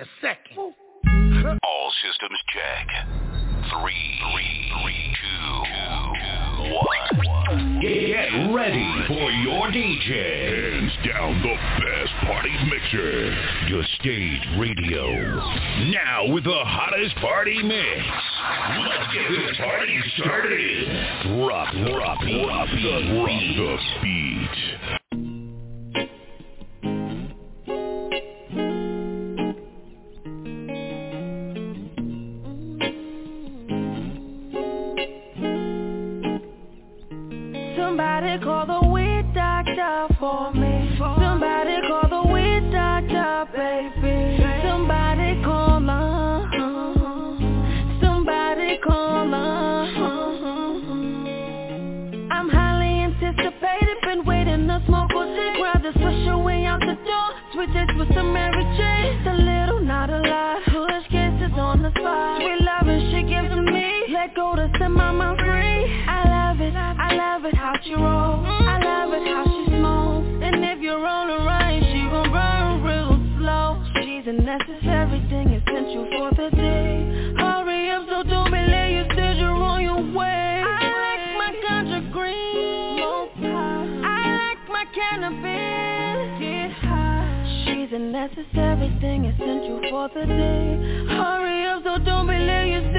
a second. All systems check. Three, three, three two, two, one. Get ready for your DJ. Hands down the best party mixer. Your stage radio. Now with the hottest party mix. Let's get this party started. Drop, drop, drop, drop the beat. the day. Hurry up, so don't be late. You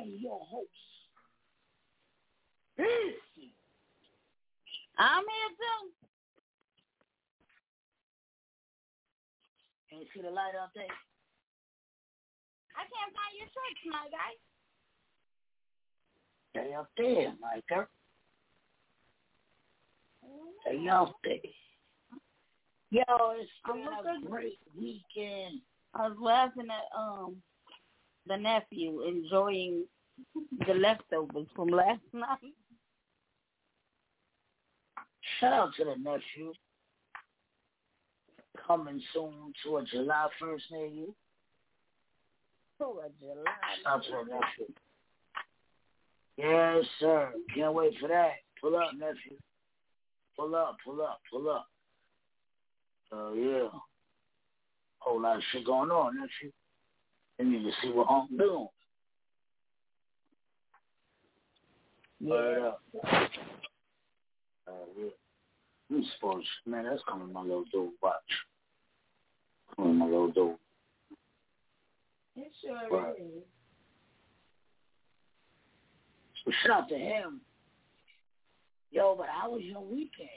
am your host. Listen. I'm here too. Can you see the light out there? I can't find your shirts, my guy. They up there, Micah. They up there. Yo, it's been a great weekend. I was laughing at um the nephew enjoying the leftovers from last night. Shout out to the nephew. Coming soon to a July 1st near you. Oh, a July. Shout out to the nephew. Yes, sir. Can't wait for that. Pull up, nephew. Pull up, pull up, pull up. Oh, yeah. Whole lot of shit going on, nephew. Need to see what I'm doing. Up. Uh, yeah. I'm supposed, man, that's coming my little dude. Watch. Coming my little dude. It sure Right. is. Shout out to him. Yo, but how was your weekend?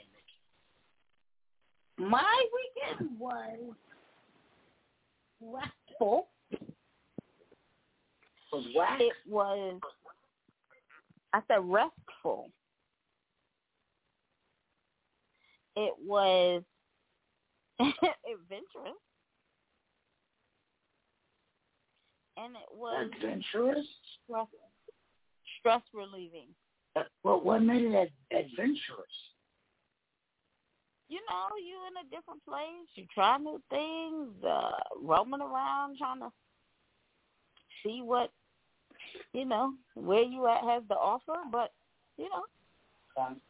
My weekend was restful. Was? It was, I said restful. It was adventurous. And it was Adventurous? stress, stress relieving. Uh, What, what made it ad- adventurous? You know, you in a different place, you try new things, uh, roaming around trying to see what, you know, where you at has to offer, but, you know, Um,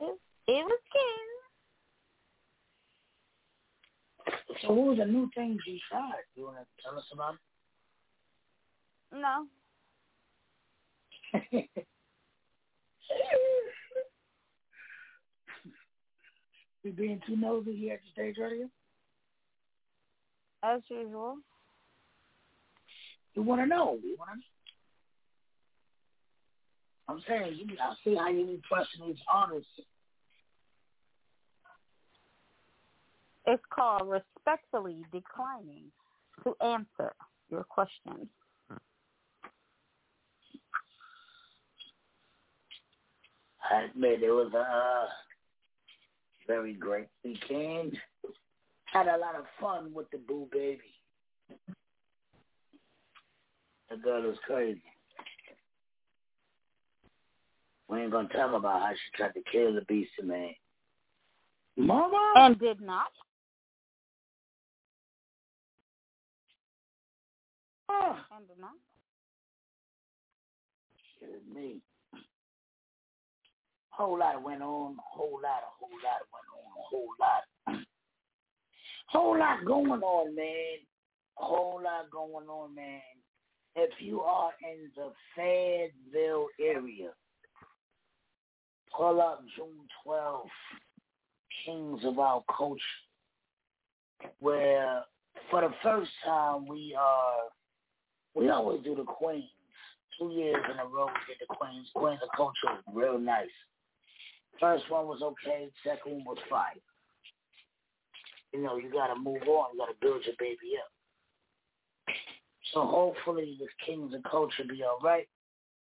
it, it was good. so what were the new things you tried? You want to tell us about No, you being too nosy here at the stage radio? as usual. You want to know. You want to I'm saying, you, I see how you be pressing these artists. It's called respectfully declining to answer your questions. I admit it was a uh, very great weekend. Had a lot of fun with the boo baby. The girl is crazy. We ain't gonna talk about how she tried to kill the beast man. Mama? And did not. Ah, And did not. shit, me. Whole lot went on, whole lot, a whole lot went on, a whole lot. whole lot going on, man. Whole lot going on, man. If you are in the Fayetteville area, pull up June 12th, Kings of Our Culture, where for the first time we are, we always do the Queens. Two years in a row we did the Queens. Queens of Culture was real nice. First one was okay, second one was fine. You know, you gotta move on, you gotta build your baby up. So hopefully this Kings of Culture be alright.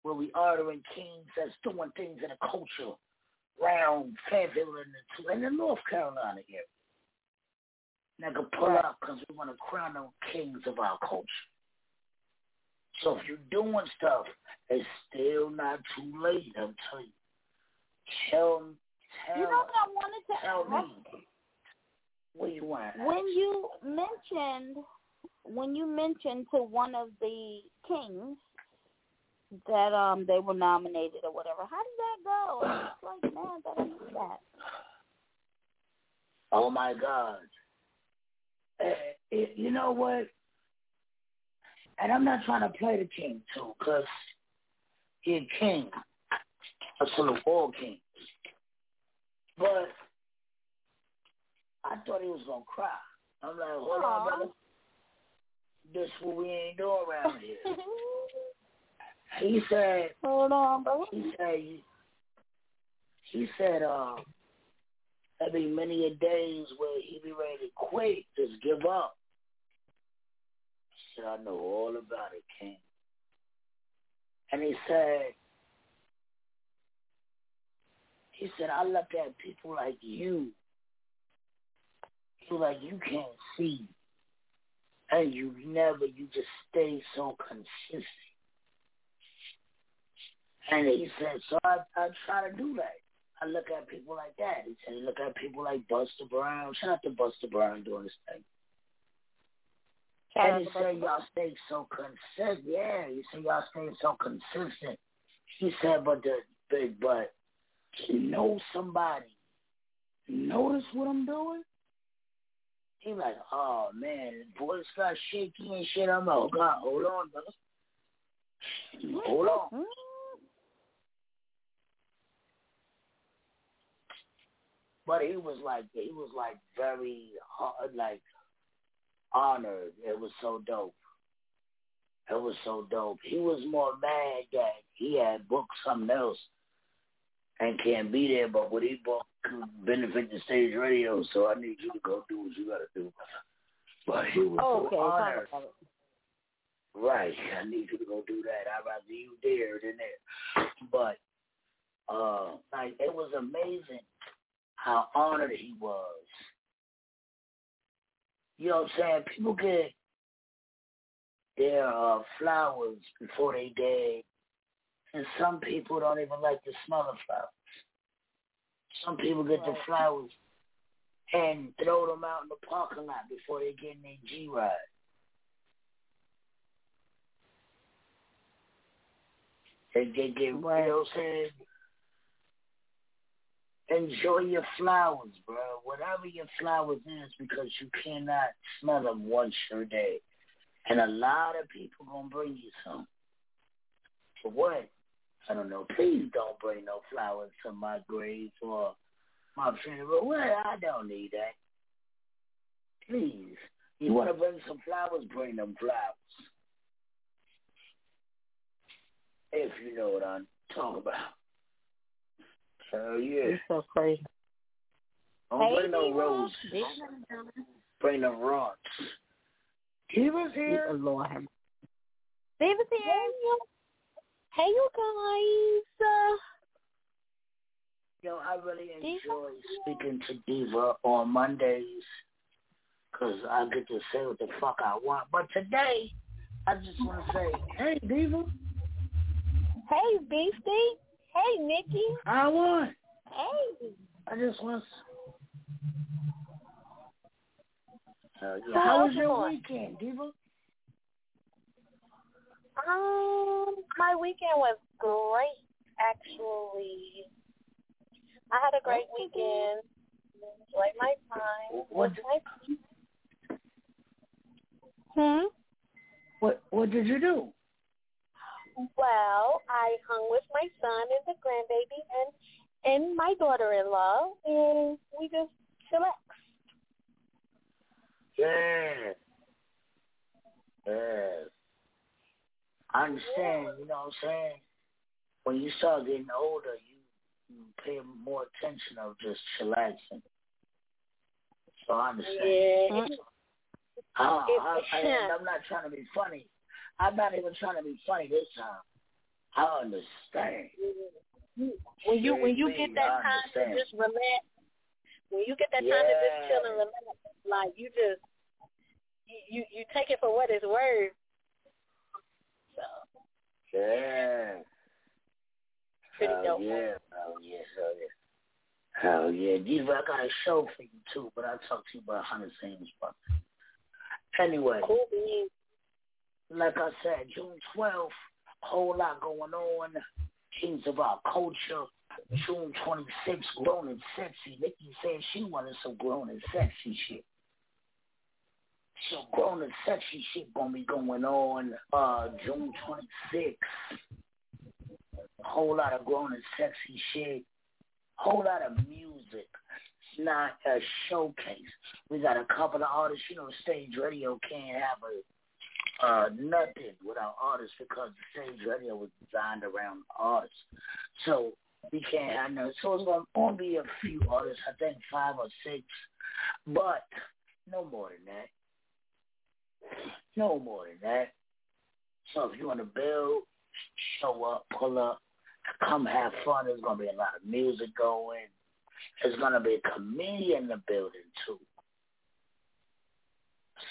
Where we ordering kings that's doing things in a culture around Fayetteville and the, in the North Carolina area. Now can pull up because we want to crown them kings of our culture. So if you're doing stuff, it's still not too late, I'm telling you. Tell, tell, You know what I wanted to tell ask? me. What you want? When you mentioned when you mentioned to one of the kings that um they were nominated or whatever, how did that go? It's like, man, that I that. Oh my God. Uh, it, you know what? And I'm not trying to play the king too, cause he a king. A son of all kings. But I thought he was gonna cry. I'm like, hold Aw. on, brother. This what we ain't doing around here. he said, Hold on, brother. he said, he said, uh, there be many a days where he be ready to quit, just give up. He said, I know all about it, King. And he said, he said, I look at people like you. You like you can't see. And you never, you just stay so consistent. And he said, so I, I try to do that. I look at people like that. He said, look at people like Buster Brown. Shout out to Buster Brown doing this thing. Shout and he said, y'all stay so consistent. Yeah, he said, y'all stay so consistent. He said, but the, but, but to know somebody, notice what I'm doing? He like, oh man, voice got shaky and shit. I'm like, oh God, hold on, brother. Hold on. Mm. But he was like, he was like very, hard, like, honored. It was so dope. It was so dope. He was more mad that he had booked something else and can't be there, but what he booked benefit the stage radio, so I need you to go do what you gotta do. But he was Oh, so okay. honored. Talk about it. Right. I need you to go do that. I'd rather you there than there. But uh like it was amazing how honored he was. You know what I'm saying? People get their uh flowers before they dead. And some people don't even like the smell of flowers. Some people get the flowers and throw them out in the parking lot before they get in their G ride. They, they get, Right. you know what I'm saying? Enjoy your flowers, bro. Whatever your flowers is, because you cannot smell them once a day. And a lot of people gonna bring you some. For what? I don't know. Please don't bring no flowers to my grave or my funeral. Well, I don't need that. Please. You want to bring some flowers? Bring them flowers. If you know what I'm talking about. Hell yeah. You're so crazy. Don't Hey, bring no roses. Bring the rocks. He was Dear here. Lord have David's here. Hey, you guys. Uh, Yo, I really enjoy speaking to Diva on Mondays because I get to say what the fuck I want. But today, I just want to say, hey, Diva, hey, Beefy. Hey, Nikki. I won. Hey. I just want to. Uh, yeah. How was your weekend, Diva? Um, my weekend was great, actually. I had a great weekend. Enjoyed my time. What with my Hmm? what what did you do? Well, I hung with my son and the grandbaby and and my daughter-in-law, and we just chillaxed. Yeah. Yeah. I understand, you know what I'm saying? When you start getting older, you, you pay more attention of just chillaxing. So I understand. Yeah. Ah, I, I, I'm not trying to be funny. I'm not even trying to be funny this time. I understand. When you when you get that time to just relax, when you get that time to just chill and Yeah. relax, like you just you you, you take it for what it's worth. Yeah. pretty Hell dope. yeah. Hell yeah. Hell yeah. Hell yeah. Diva, I got a show for you too, but I'll talk to you about Hunter. But anyway, Cool beans. like I said, June 12th, whole lot going on. Kings of our culture. June 26th, grown and sexy. Nikki said she wanted some grown and sexy shit. So grown and sexy shit gonna be going on uh June 26th. Whole lot of grown and sexy shit. Whole lot of music. It's not a showcase. We got a couple of artists. You know, stage radio can't have a uh nothing without artists because the stage radio was designed around artists. So we can't have no. So it's gonna only be a few artists. I think five or six, but no more than that. No more than that. So if you want to build, show up, pull up, come have fun. There's gonna be a lot of music going. There's gonna be a comedian in the building too.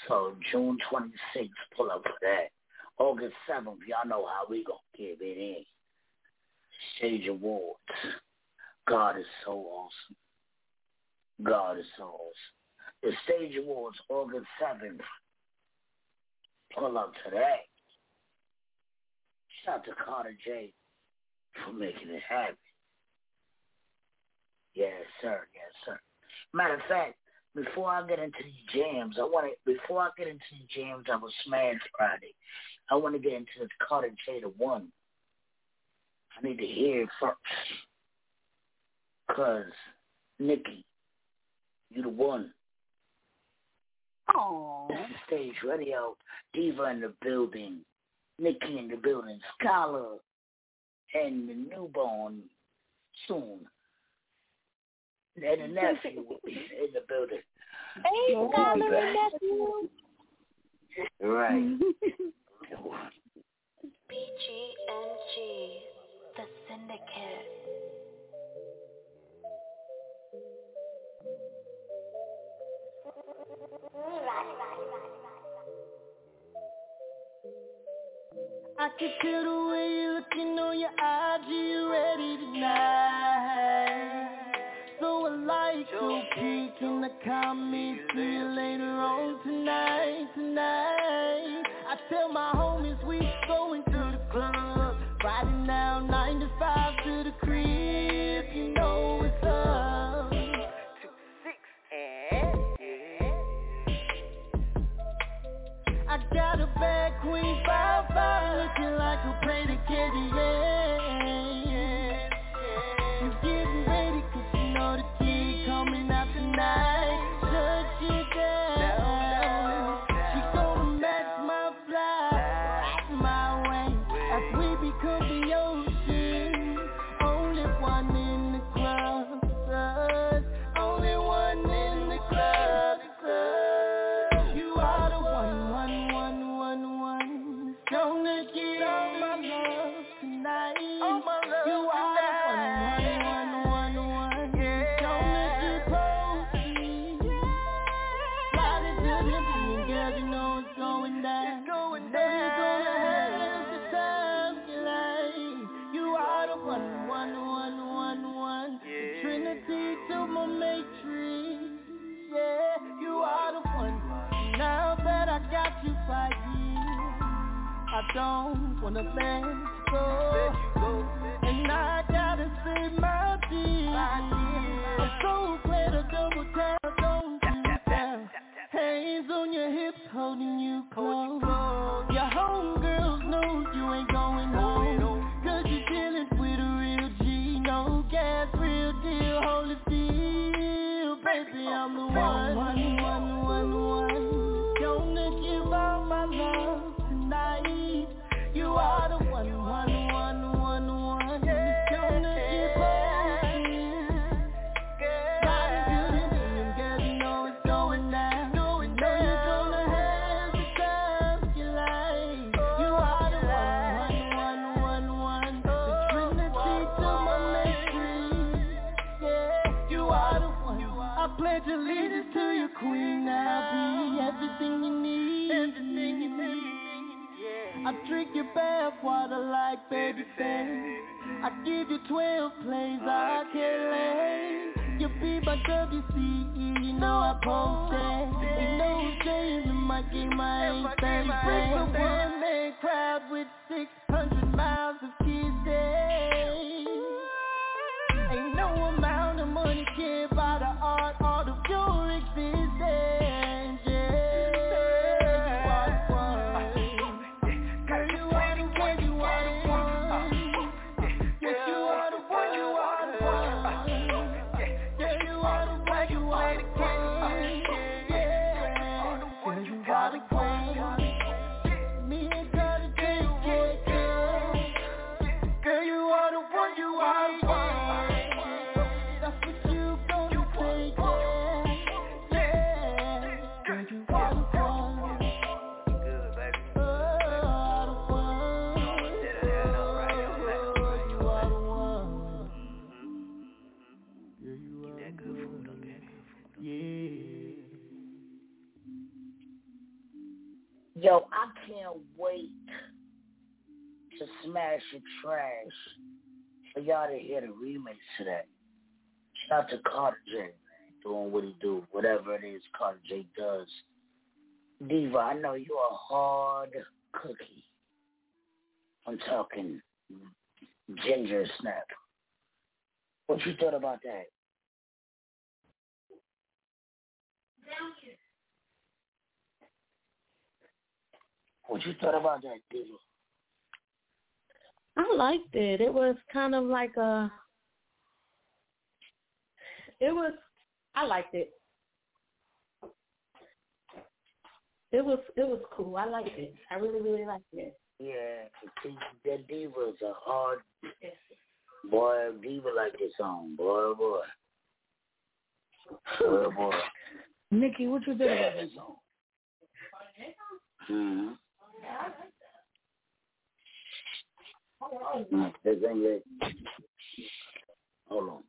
So June 26th, pull up for that. August 7th, y'all know how we gonna give it in. Stage Awards. God is so awesome. God is so awesome. The Stage Awards, August 7th. Pull up to that. Shout out to Carter J for making it happen. Yes, sir. Yes, sir. Matter of fact, before I get into these jams, I want to. Before I get into the jams, I was Smash Friday. I want to get into this Carter J to one. I need to hear it first, cause Nikki, you the one. Oh. Stage radio, Diva in the building, Nikki in the building, Scholar, and the newborn soon. And the nephew will be in the building. Hey, We'll Scholar and nephew. Right. BGNG, the syndicate. I can tell the way you're looking on your IG, you ready tonight. So I like your pic in the comments, see you later on tonight, tonight. I tell my homies we going to the club, riding down 95 to the crib, you know looking like a play to get yeah. Don't wanna let you go. And I gotta say my for y'all to hear the remix to that. Shout out to Carter J, doing what he do, whatever it is Carter J does. Diva, I know you're a hard cookie. I'm talking ginger snap. What you thought about that? What you thought about that, Diva? I liked it. It was kind of like a. It was. I liked it. It was. It was cool. I liked it. I really, really liked it. Yeah, see, that Diva's a hard boy. Diva like this song, boy, boy, boy, boy. Nikki, what you think about this song? Hmm. Hold on.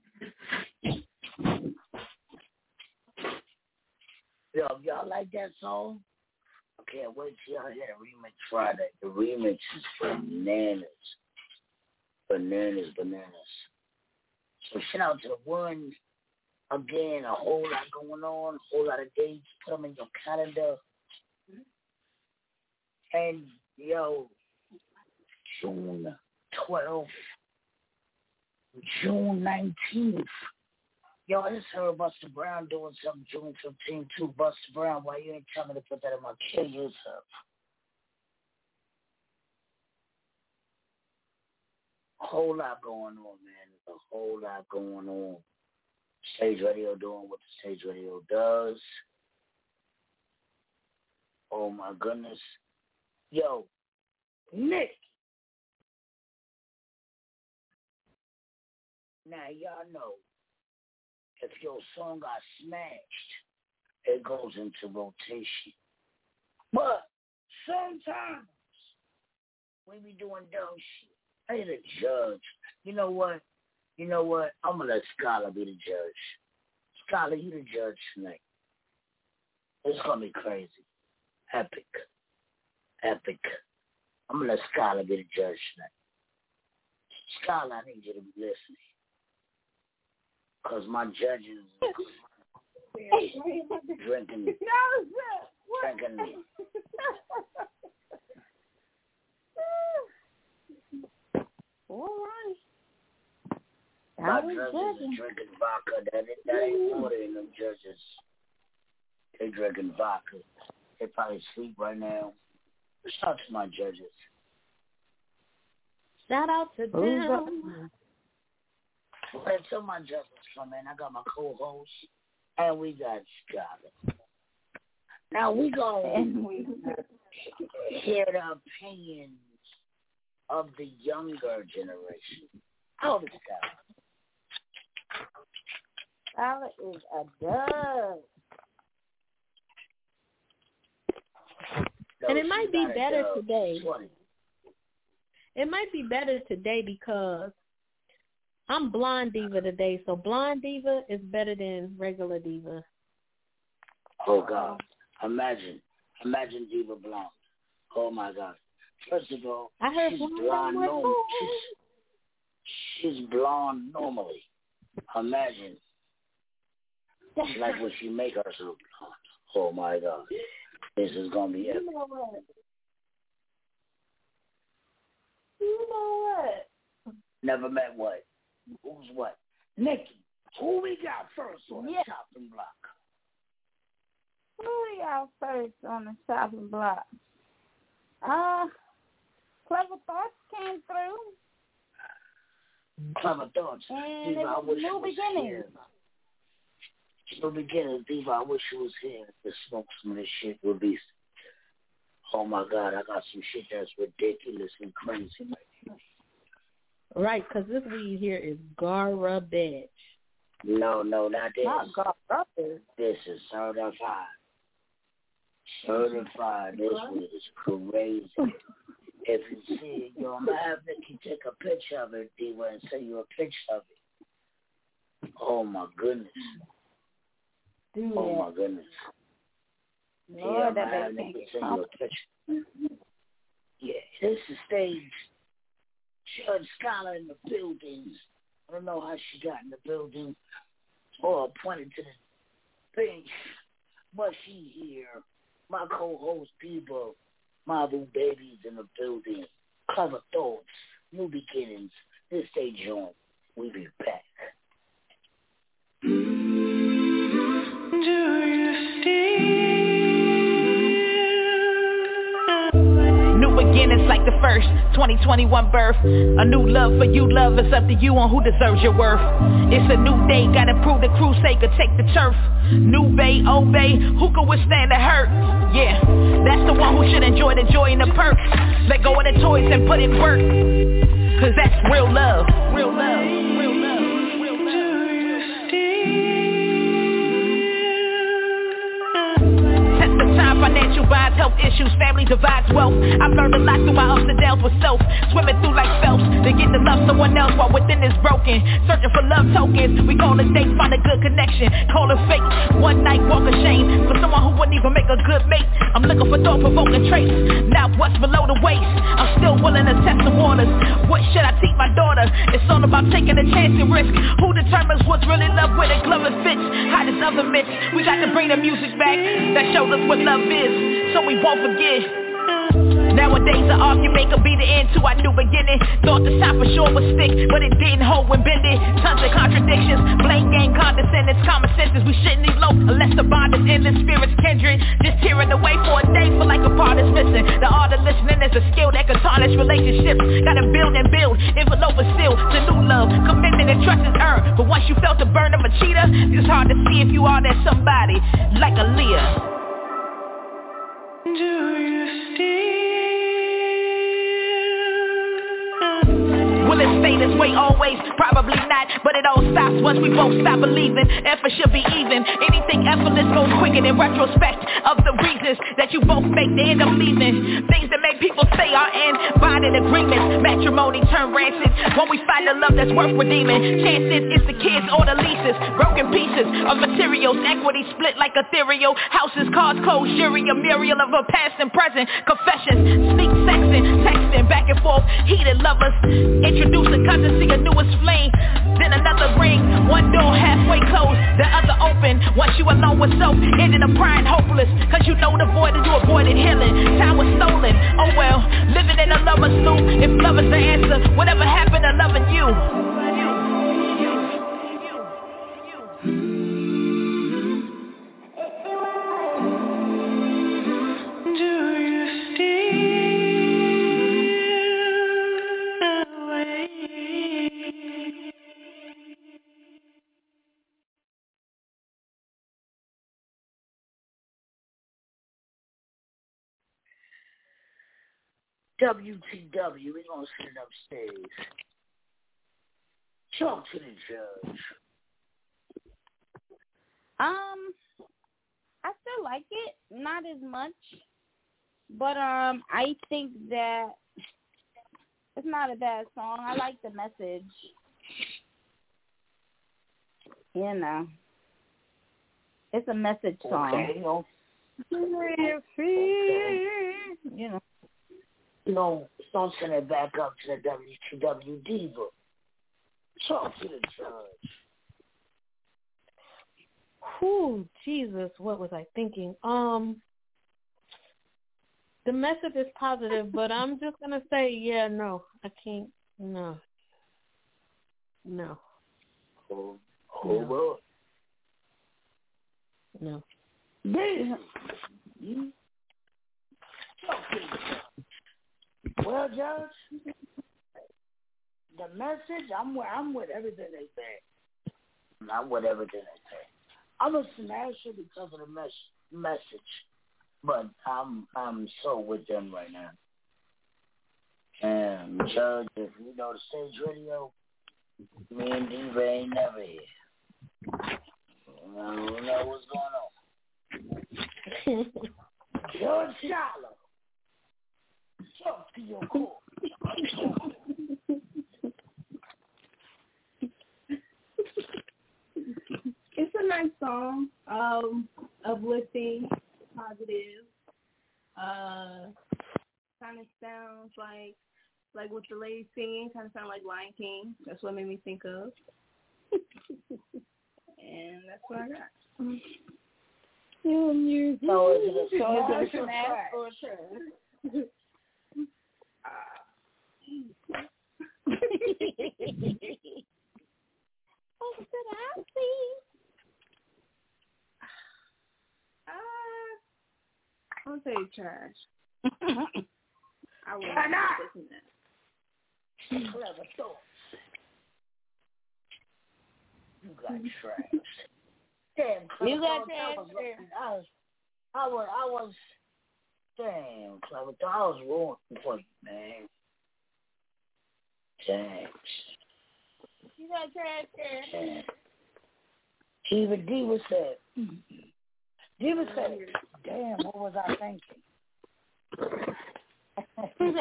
Yo, y'all like that song, I can't wait till y'all hear the remix Friday. The remix is bananas. Bananas, bananas. So shout out to the one, again, a whole lot going on, a whole lot of dates. Put them in your calendar. And, yo, June 12th, June 19th. Yo, I just heard Buster Brown doing something June 15th too. Buster Brown, why you ain't telling me to put that in my kill yourself? Whole lot going on, man. A whole lot going on. Stage radio doing what the stage radio does. Oh my goodness. Yo, Nick. Now y'all know if your song got smashed, it goes into rotation. But sometimes we be doing dumb shit. I ain't a judge. You know what? You know what? I'm gonna let Scholar be the judge. Scholar, you the judge tonight. It's gonna be crazy. Epic. Epic. I'm gonna let Scholar be the judge tonight. Scholar, I need you to be listening. Cause my judges drinking, drinking. All right. My judges judging. is drinking vodka. That, ain't- that ain't water in them judges. They drinking vodka. They probably sleep right now. Shout out to my judges. Shout out to Who's up? them. Well, until my judges come in, I got my co-host, and we got Scarlett. Now we gonna And we hear the opinions of the younger generation. Oh, How is Scarlett? Scarlett is a dub. No, And it might be better today. She's funny. It might be better today because I'm blonde diva today, so blonde diva is better than regular diva. Oh God! Imagine, imagine Diva Blonde. Oh my God! First of all, I heard she's blonde was She's, she's blonde normally. Imagine, like when she make herself blonde. Oh my God! This is gonna be epic. You know what? You know what? Never met what? Who's what? Nikki. Who we got first on the chopping block? Who are y'all first on the chopping block? Uh, Clever Thoughts came through. Clever thoughts. And Diva, it I was wish New Beginnings. New beginnings, Diva. I wish you was here to smoke some of this shit with me. Oh my God, I got some shit that's ridiculous and crazy right here. Right, because this weed here is garbage. No, no, not this. Not Garber. This is certified. Certified. This weed is crazy. If you see it, yo, I'm gonna have Nikki take a picture of it, Diva, and send you a picture of it. Oh my goodness. Do Oh my goodness. Lord, yeah, baby nigga, can't send your picture. Yeah, this is stage. Judge Scholar in the building. I don't know how she got in the building or appointed to the bench, but she here. My co-host Bebo, Mabu Babies in the building. Clever thoughts, new beginnings. This day joint. We be back. Like the first 2021 birth. A new love for you, love is up to you on who deserves your worth. It's a new day, gotta prove the crusader, take the turf. New bay, old bay, who can withstand the hurt? Yeah, that's the one who should enjoy the joy and the perks. Let go of the toys and put in work Cause that's real love, real love, issues, family divides wealth. I've learned a lot through my ups and downs with self. Swimming through like Phelps, to get to love someone else while within is broken. Searching for love tokens, we call it date, find a good connection. Call it fake, one night walk of shame. For someone who wouldn't even make a good mate. I'm looking for thought-provoking traits, not what's below the waist. I'm still willing to test the waters. What should I teach my daughter? It's all about taking a chance and risk. Who determines what's really love when it glove fits? Hot as oven mitts. We got to bring the music back that shows us what love is, so we won't forget. Nowadays an argument could be the end to our new beginning. Thought the top for sure would stick, but it didn't hold when bending Tons of contradictions, blame game condescendence Common senses we shouldn't elope unless the bond is endless Spirits kindred, just tearing away for a day Feel like a part is missing. The art of listening is a skill that can tarnish relationships. Gotta build and build, envelope is sealed to new love. Commitment and trust is earned But once you felt the burn of a cheetah It's hard to see if you are that somebody Like a Leah stay this way always? Probably not, but it all stops once we both stop believing. Effort should be even. Anything effortless goes quicker in retrospect of the reasons that you both make the end up leaving. Things that make people say are in binding agreements. Matrimony turn rancid when we find a love that's worth redeeming. Chances it's the kids or the leases. Broken pieces of materials. Equity split like ethereal. Houses, cars, clothes, jury, a myriad of a past and present. Confessions, sneak sexing, texting, back and forth. Heated lovers. Introducing cousins to your newest flame. Then another ring One door halfway closed The other open. Once you alone with self Ended up crying hopeless. Cause you know the void and you avoided healing. Time was stolen. Oh well Living in a lover's loop. If love is the answer Whatever happened to loving you WTW, we gonna sit upstairs. Talk to the judge. Um, I still like it, not as much, but um, I think that it's not a bad song. I like the message. You know, it's a message song. Okay, you know, Know. don't send it back up to the WTW diva. Talk to the judge. Whew, Jesus, what was I thinking? Um, the message is positive, but I'm just gonna say, yeah, no, I can't, no, no, Oh, oh well. no. Damn. You talk to the judge. Well, Judge, the message, I'm with, I'm with everything they say. I'm with everything they say. I'm a smasher because of the mes- message, but I'm I'm so with them right now. And Judge, if you know the stage radio, me and Diva ain't never here. I don't know what's going on. George Shallow. Talk to your court. It's a nice song, um, uplifting. positive. Uh, kind of sounds like like what the lady singing kind of sound like Lion King. That's what made me think of. and that's what I got. So is it a So is it a smash or a trash? What did I see? Uh, gonna say trash. I wouldn't Why not? listen to that. Clever thoughts. You got trash. Damn, clever You got thoughts, I was, trash, I was, I was, I was, damn, clever thoughts. I was rooting for you, man. Thanks. You got there. Yeah. Diva said, mm-hmm. Diva said, damn, what was I thinking? He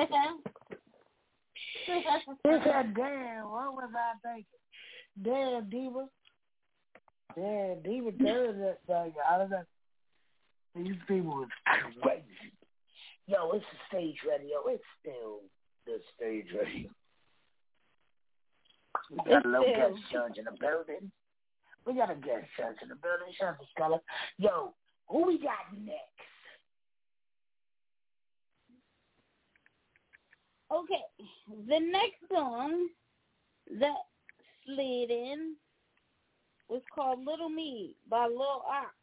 said, damn, what was I thinking? Damn, Diva. Damn, Diva does that thing. I don't know. These people was crazy. Yo, it's the stage radio. It's still the stage radio. We got a still- guest judge in the building. We got a guest judge in the building. To Scholar. Yo, who we got next? Okay, the next song that slid in was called Little Me by Lil Op.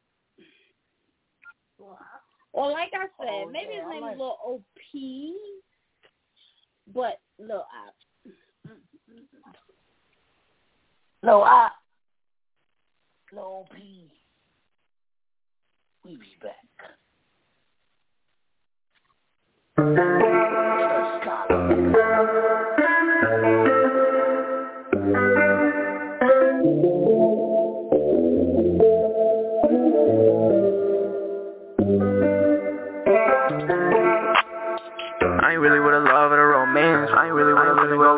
Or like I said, Oh, maybe yeah, his name like- is Lil OP, but Lil Op. Mm-hmm. Low I. Low P. We be back. I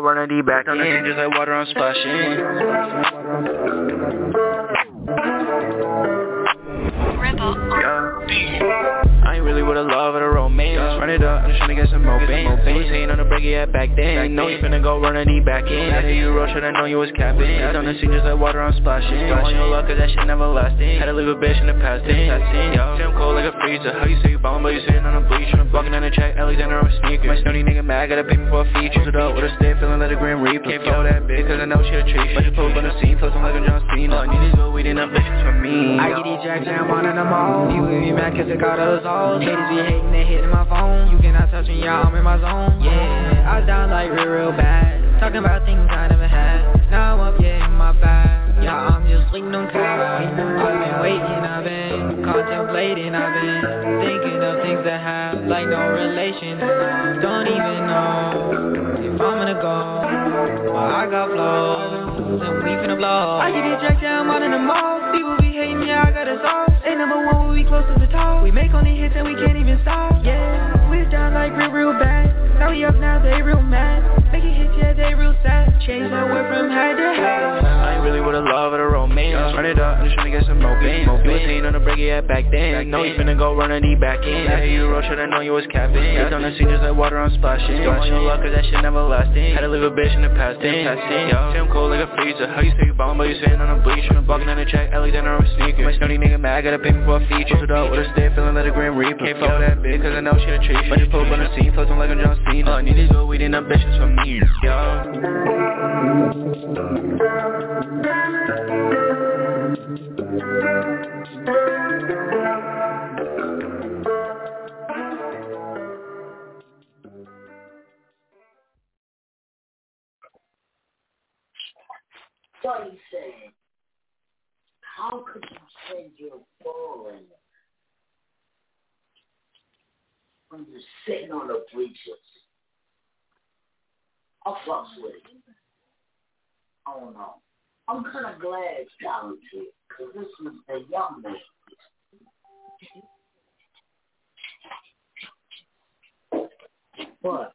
with a really well run a D back in. Just like water I'm Yeah. I ain't really with a love or a romance. Run it up, I'm just tryna get some more bands. They was hating on the break yeah back then. Know you finna go run a D back in. I hear you roll, should've known you was capping. On the scene just like water I'm splashing. On your luck, cause that shit never lasting. Had to leave a bitch in the past tense. Yo, see cold like a freezer. How you say you ballin', but you sitting on a bleacher. Walking down the track, Alexander on sneakers. My snooty nigga mad, gotta pay me for a feature. It up with a stick, feeling like a Grim Reaper. Can't blow that bitch, cause I know she a treat. But you pull up on the scene, floating like a John Cena. All I need is weed and ambitions for me. I get these jacks and I'm on in them all. You with me mad cause it got us all. Haters be hating, they hitting my phone. You cannot touch me, y'all, I'm in my zone. Yeah, I was down like real, real bad. Talking about things I never had. Now I'm up, yeah, in my bag. I'm just leaning on cash. I've been waiting, I've been contemplating, I've been thinking of things that have like no relation. Don't even know if I'm gonna go. But I got flows, and we finna blow. I get these jacks down, out in the mall. People be hating, yeah, I got us all. Ain't number one, we close to the top. We make only hits and we can't even stop. Yeah, we down like real, real bad. Now we up now, they real mad. Making hits, yeah, they real sad. Change that word from high to high. I ain't really with a love or a romance. Run it up, I'm just tryna get some more bands. You was hating on the break yeah back then. Know you finna go run a D back in. After you roll, should've known you was capping. It's on the scene just like water I'm splashing. On your luck, cause that shit never lasting. Had to leave a bitch in the past tense. Yo, see I'm cold like a freezer. How you say you ballin', but you sitting on a bleacher. Walking down the track, Alexander on sneakers. My snooty nigga mad, gotta pay me for a feature. It up with a stick, feeling like a Grim Reaper. Can't follow that bitch, cause I know she a treat. But you pull up on the scene, floating like a John Cena. All I need is good weed and ambitions for me. Yo. So he said, how could you send your falling when you're sitting on the bleachers? I fucks with it. I don't know. I'm kind of glad it's talented because this was the young man. But,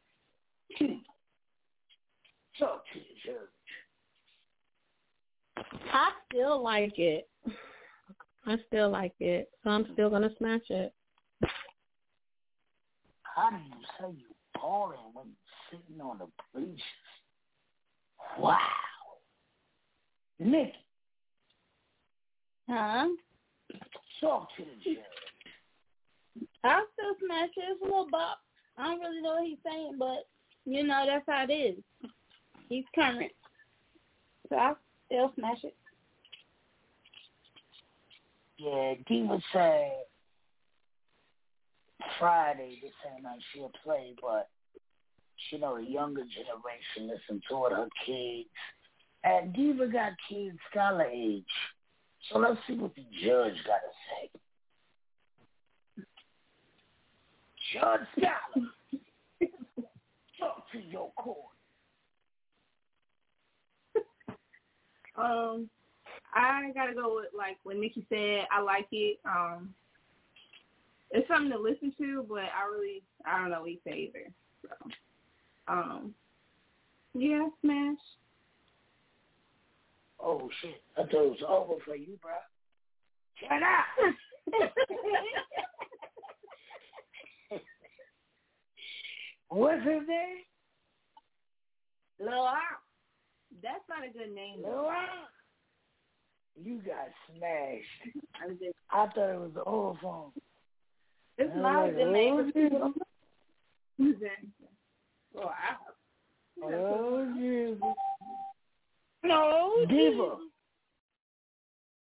talk to the judge. I still like it. I still like it, so I'm still gonna smash it. how do you say you balling when you're sitting on the bleachers? Wow. Nikki. Huh? Talk to the judge. I still smash it. It's a little bop. I don't really know what he's saying, but you know that's how it is. He's current, so I still smash it. Yeah, Diva said Friday this ain't night she'll play, but she know the younger generation listen to it, her kids. And Diva got kids scholar age. So let's see what the judge got to say. Judge Scholar, talk to your court. Um, I gotta go with like what Nikki said. I like it. Um, it's something to listen to, but I really I don't know say either. So, um, yeah, smash. Oh shit! I thought it was over for you, bro. Shut up. What's his name? Lil That's not a good name. Lil You got smashed. I thought it was the old phone. It's a good name. Oh, but people- Who's that? Lil Op. Oh, Jesus. No, Diva.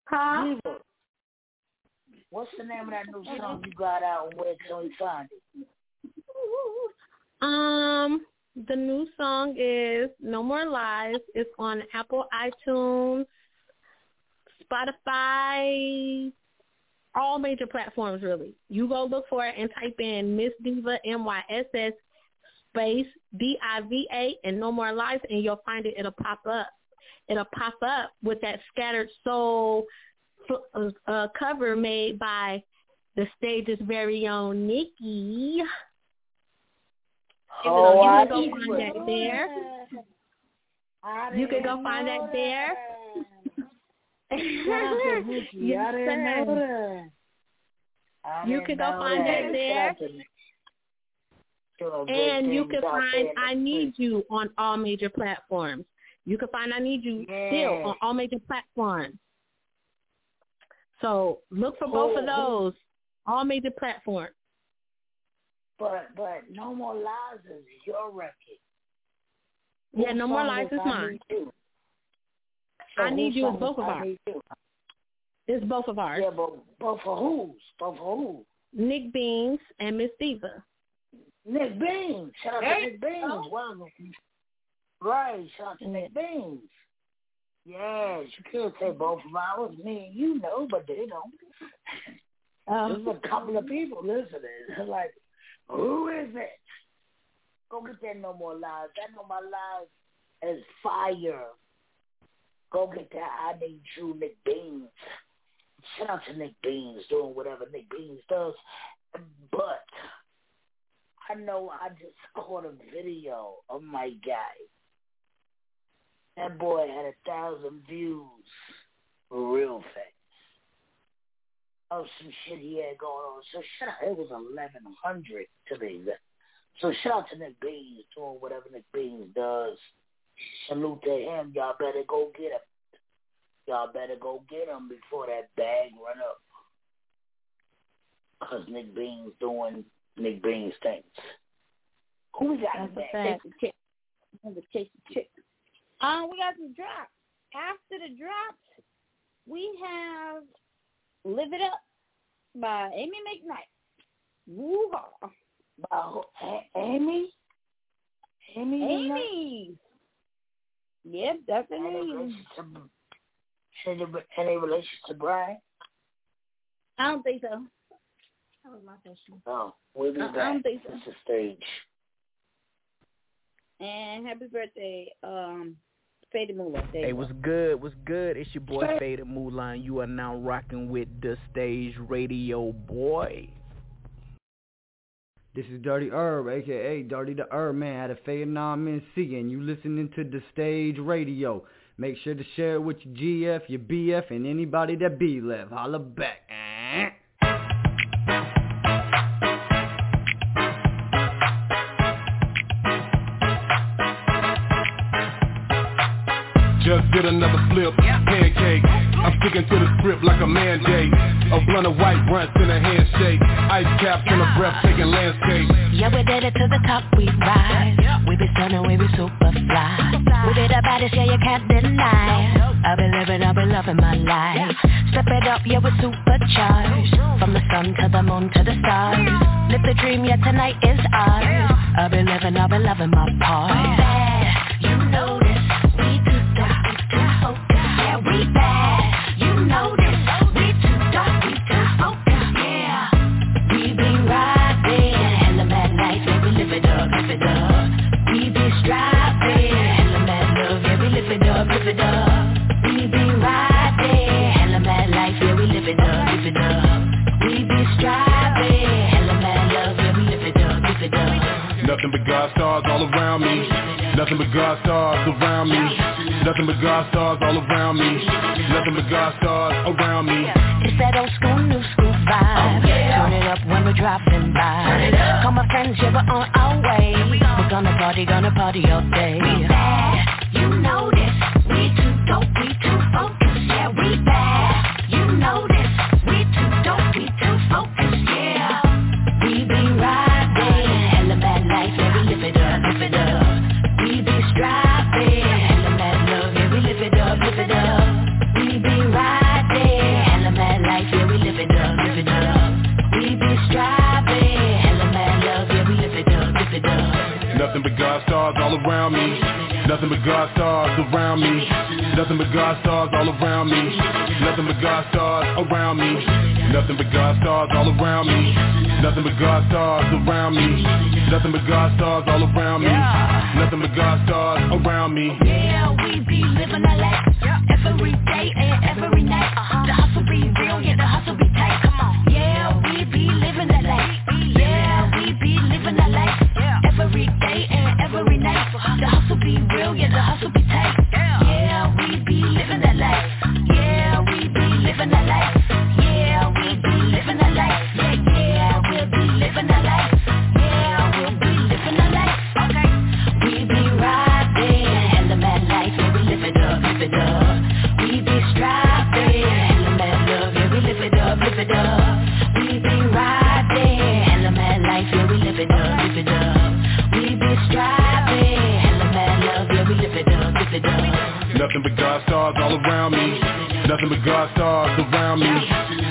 Huh? Diva. What's the name of that new song you got out and where can we find it? Um, the new song is No More Lies. It's on Apple iTunes, Spotify, all major platforms really. You go look for it and type in Myss Diva M Y S S space D I V A and No More Lies and you'll find it. It'll pop up. It'll pop up with that scattered soul uh, uh, cover made by the stage's very own Nikki. Oh, you can go find that there. You can go find that there. Shout out to Nikki. Yes, I didn't know sir. that. I You can go find that there. Shout out to Nikki. Doing big And you can find I Need You on all major platforms. You can find I Need You Yeah. still on all major platforms. So look for both of oh, who- those, all major platforms. But but no more lies is your record. Yeah, No More Lies is mine. You? I Need You is both of ours. It's both of ours. Yeah, but both for who's? Both for who? Nick Beans and Myss Diva. Nick Beans. Shout out There to Nick Beans. Wow. Right. Shout out to Nick Beans. Yes, you could say both of ours. Me and you know, but they don't. Um, There's a couple of people listening. They're like, who is it? Go get that No More Lies. That No More Lies is fire. Go get that I Need You, Nick Beans. Shout out to Nick Beans doing whatever Nick Beans does. But I know I just caught a video of my guy. That boy had a thousand views real fast. Of some shit he had going on. So shout out, it was eleven hundred to be exact. So shout out to Nick Beans doing whatever Nick Beans does. Salute to him. Y'all better go get him. Y'all better go get him before that bag run up. Cause Nick Beans doing Nick Beans things. Who we got in that? chase the chick. Um, we got some drops. After the drops, we have "Live It Up" by Amy McKnight. Woo-haw. By? A- Amy? Amy? Amy. Yep, that's her Any name. relation to, any, any relation to Brian? I don't think so. That was my question. No. We'll be I- I back. don't so. It's a stage. And happy birthday, um, Fade Moolah. There Hey, you what's good? What's good? It's your boy Faded Moolah. You are now rocking with the stage radio boy. This is Dirty Herb, aka Dirty the Herb Man out of Vietnam, NC, and you listening to the stage radio. Make sure to share it with your GF, your BF, and anybody that be left. Holla back. Just did another flip, pancake. I'm sticking to the script like a mandate. A blunt of white blunts in a handshake. Ice caps in a breathtaking landscape. Yeah, we did it to the top, we rise. We be stunning, we be super fly. We did our baddest, yeah, you can't deny. I've been living, I've been loving my life. Step it up, yeah, we're supercharged. From the sun to the moon to the stars. Live the dream, yeah, tonight is ours. I've been living, I've been loving my part. Nothing but God stars all around me. Nothing but God stars around me. Nothing but God stars all around me. Nothing but God stars around me. It's that old school, new school vibe. Turn it up when we're dropping by. Call my friends, yeah, we're on our way. We're gonna party, gonna party all day. Nothing but God stars all around me. Nothing but God stars around me. Nothing but God stars all around me. Nothing but God stars around me. Nothing but God stars all around me. Nothing but God stars around me. Nothing but God stars all around me. Nothing but God stars around me. Yeah, we be living that life Nothing but God stars all around me. Nothing but God stars around me.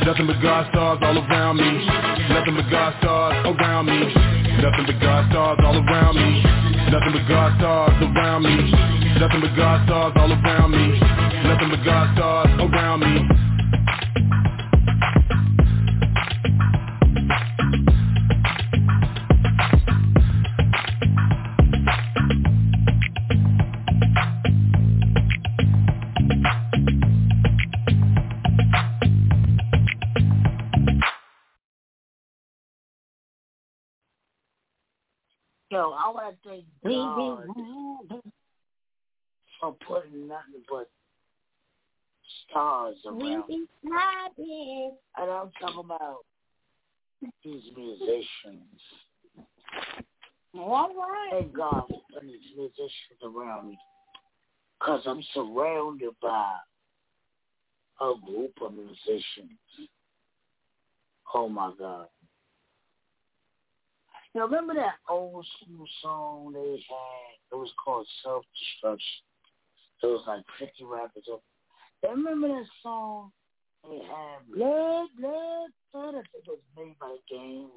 Nothing but God stars all around me. Nothing but God stars around me. Nothing but God stars all around me. Nothing but God stars around me. Nothing but God stars all around me. Nothing but God stars around me. God for putting nothing but stars around. And I'm talking about these musicians. All right. Thank God for putting these musicians around me. Because I'm surrounded by a group of musicians. Oh, my God. You remember that old school song they had? It was called Self Destruction. It was like 50 rappers up. You remember that song? They had Blood, Blood, Blood. I think it was made by Game.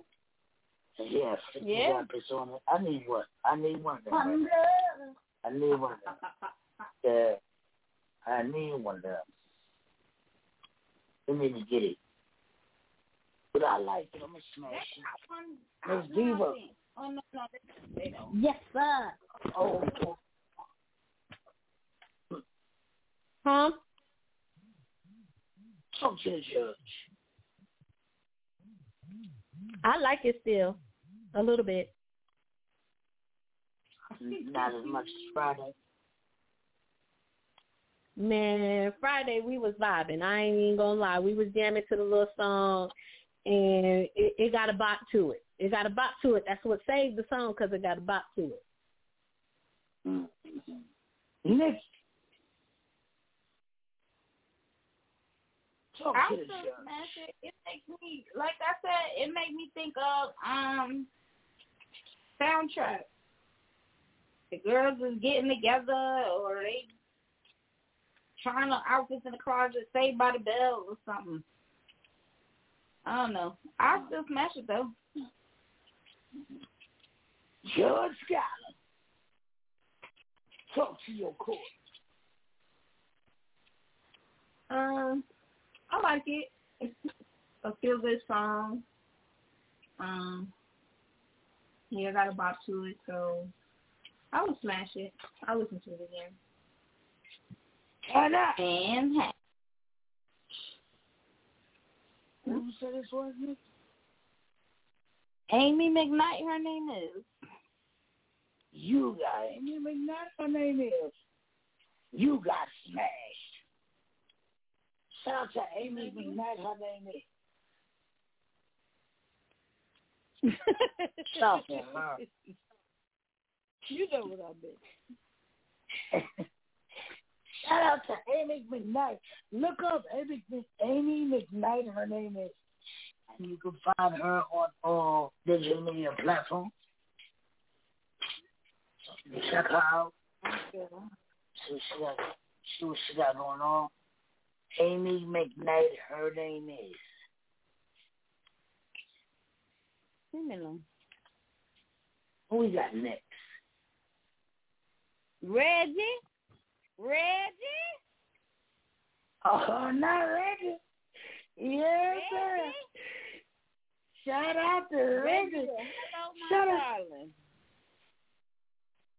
And he had 50 Yeah. rappers on it. I need one. I need one of them. I need one of them. Yeah. I need one of them. We need to get it. But I like it. I'm going to smash it. Myss Diva. Oh, no, no, they, they don't. Yes, sir. Oh, oh. Huh? Talk to the judge. I like it still. A little bit. Not as much as Friday. Man, Friday we was vibing. I ain't even gonna lie. We was jamming to the little song, and it, it got a bop to it. It got a bop to it. That's what saved the song because it got a bop to it. Mm-hmm. Next. Talk I'm just measured, it makes me like I said, it makes me think of um soundtrack. The girls is getting together or they trying to outfits in the closet, saved by the bell or something. I don't know. I still smash it though. Judge Scholar. Talk to your court. Um, I like it. It's a feel good song. Um, yeah, I got a bop to it, so I would smash it. I'll listen to it again. Turn up. And ha- Who said this was, Nick? Amy McKnight, her name is. You got Amy McKnight, her name is. You got smashed. Shout out to Amy McKnight, her name is. Shout out to her. You know what I meant. Shout out to Amy McKnight. Look up Amy, Amy McKnight, her name is. And you can find her on all digital media platforms. So check her out. See what she got, see what she got going on. Amy McKnight, her name is. Alone. Who we got next? Reggie? Reggie? Oh, not Reggie. Yes, sir. Shout out to Reggie. Reggie, hello, my Shout out. darling.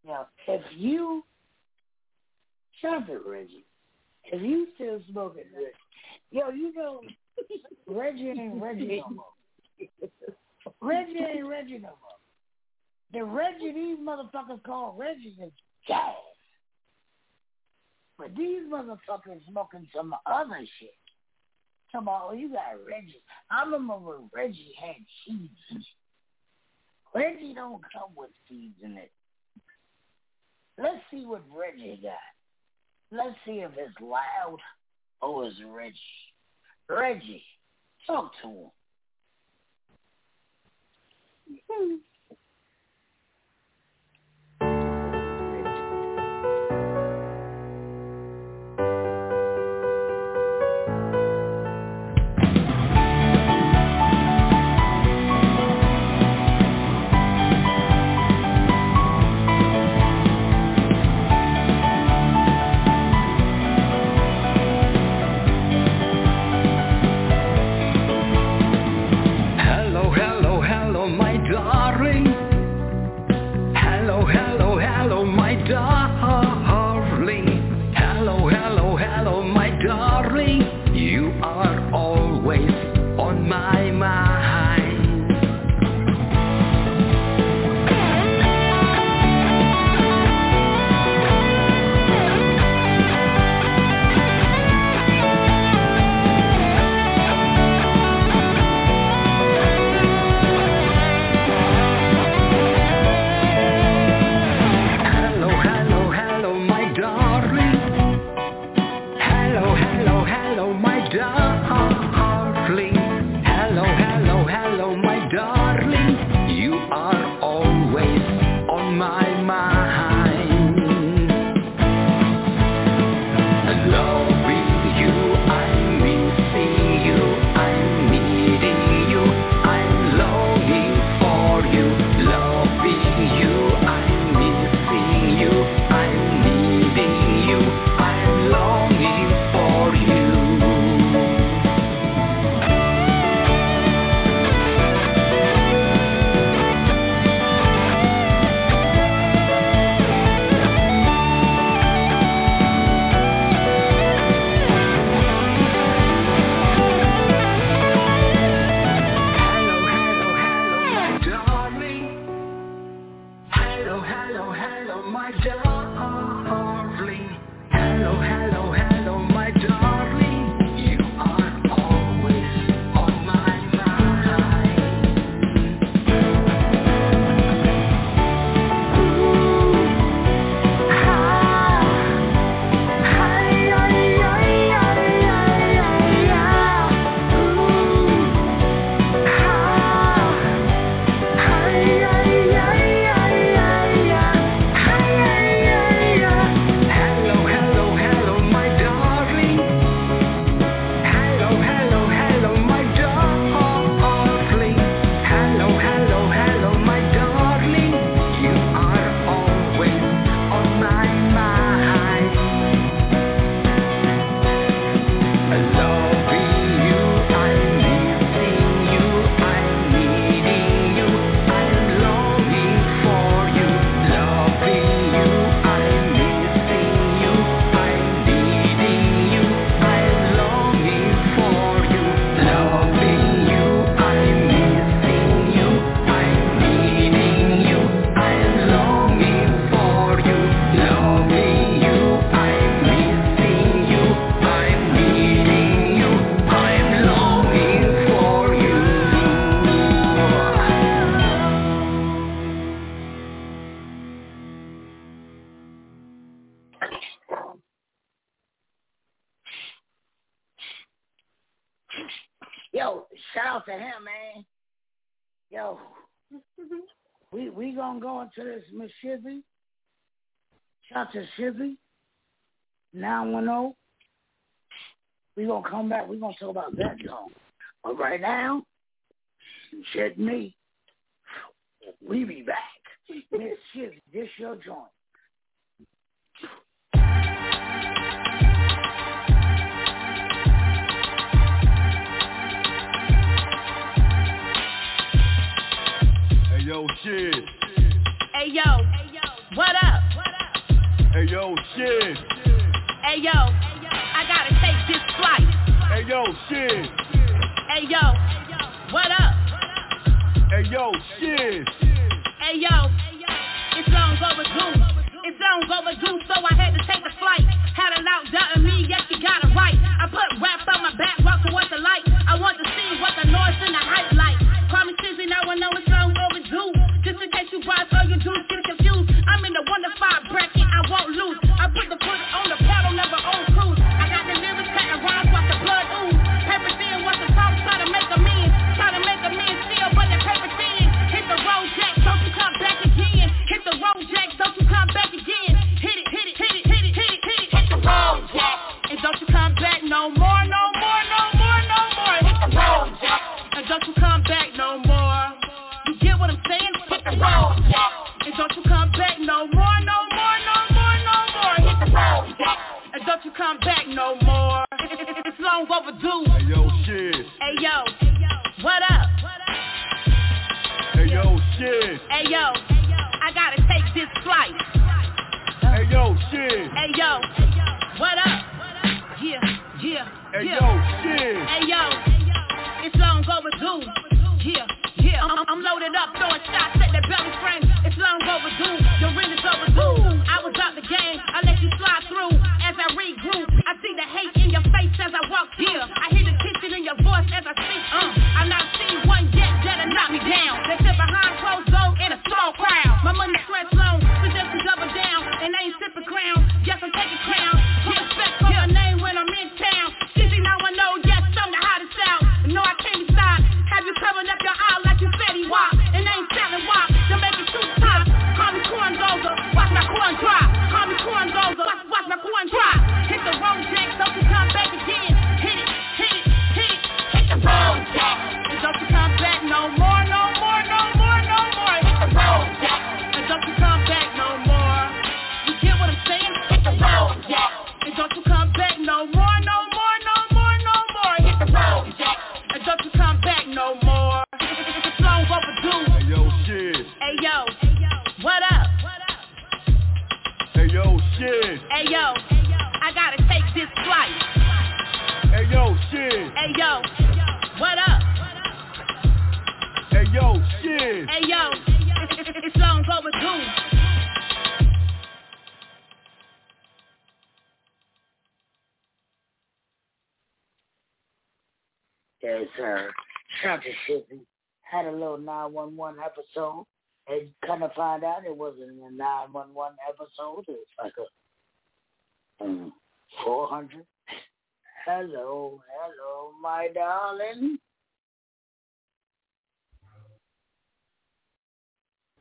Now, if you, shout out to Reggie. If you still smoking Reggie, yo, you know, Reggie ain't Reggie no more. Reggie ain't Reggie no more. The Reggie these motherfuckers call Reggie is gas. But these motherfuckers smoking some other shit. Come on, oh, you got Reggie. I remember when Reggie had seeds. Reggie don't come with seeds in it. Let's see what Reggie got. Let's see if it's loud or it's Reggie. Reggie, talk to him. this Miss Shizzy. Shout out to Shizzy. Nine one oh. zero. We're gonna come back. We're gonna talk about that song. But right now, shit me. We be back. Miss Shizzy, this your joint. Hey yo, shit. Hey yo, what up? Hey yo, shit. Hey yo, I gotta take this flight. Hey yo, shit. Hey yo, what up? Hey yo, shit. Hey yo, it's long overdue. It's long overdue, so I had to take the flight. Had a loud doubt in me, yes, you got it right. I put rap on my back, walk towards the light. I want to see what the noise and the hype like. Call me now I know it's long you rise, all you do is get overdue. Hey yo, shit. Hey yo, what up? Hey yo, shit. Hey yo, I gotta take this flight. Hey yo, shit. Hey yo, what up? Yeah, yeah, Hey yo, shit. Hey yo, it's long overdue. Yeah, yeah. I'm, I'm loaded up, throwing shots at that belly frame. It's long overdue. Here. I hear the tension in your voice as I speak. Uh, I'm not seen one yet that'll knock me down. Out. Had a little 911 episode. And kind of find out it wasn't a 911 episode. It was like a um, 400. Hello, hello, my darling.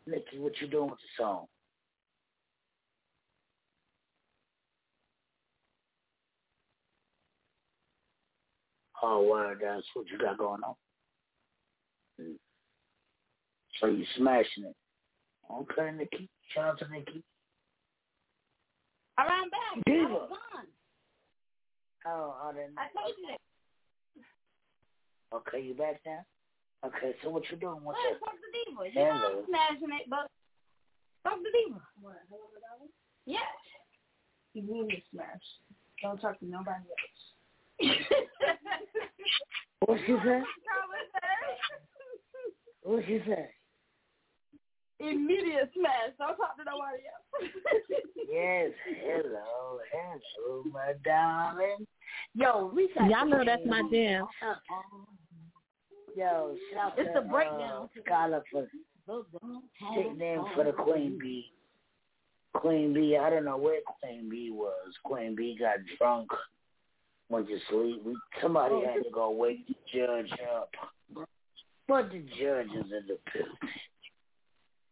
Nikki, what you doing with the song? Oh, well, that's what you got going on. Mm. So you smashing it. Okay, Nikki. Shout out to Nikki. All right, I'm back. Diva. I was gone. Oh, I didn't. I told you that. Okay, you back now? Okay, so what you doing? What's Well, up? fuck the diva. You know I'm smashing it, but fuck the diva. What? Hello, Yes. You mean to smash. Don't talk to nobody else. What she say? What she say? Immediate smash. Don't talk to nobody else. Yes, hello, hello, my darling. Yo, we got Y'all know that's my jam. Yo, shout It's a breakdown. Uh, Skylar for sitting in for the Queen Bee. Queen Bee, I don't know where Queen Bee was. Queen Bee got drunk, went to sleep. Somebody had to go wake the judge up. But the judges in the building.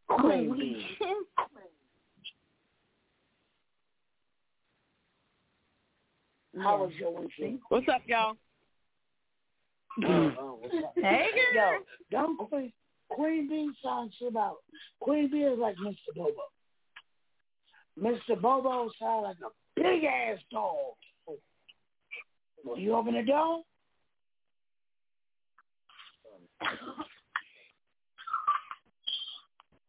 Queen Bee. How was your weekend? What's up, y'all? Oh, what's up? Hey, Yo, don't Queen, Queen Bee sound shit out. Queen Bee is like Mr. Bobo. Mr. Bobo sound like a big ass dog. When you open the door,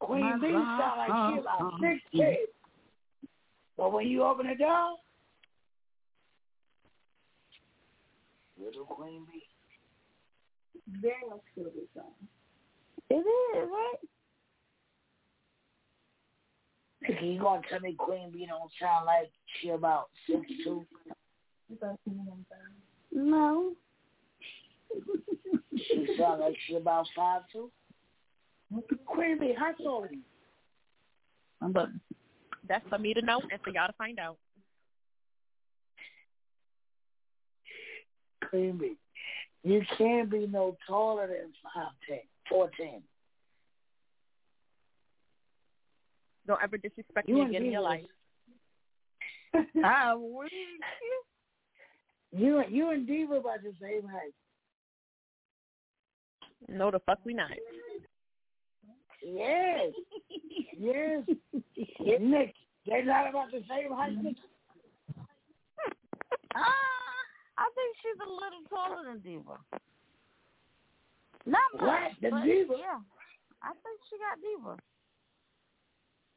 Queen Bee sound like she about uh-huh. six feet. But when you open the door, little Queen Bee. Very much good song. It is, right? Nigga, you gonna tell me Queen Bee don't sound like she about six two? No. She sound like she about five two? Queen Bee, how tall are you? I'm But that's for me to know and for y'all to find out. Queen Bee, you can't be no taller than five ten, four ten. Don't ever disrespect You me again in your Diva life. I wish. You you and Diva about the same height. No, the fuck we not. Yes. yes. Nick, they're not about the same height. Nick. Ah, I think she's a little taller than Diva. Not much, What? The but Diva? Yeah, I think she got Diva.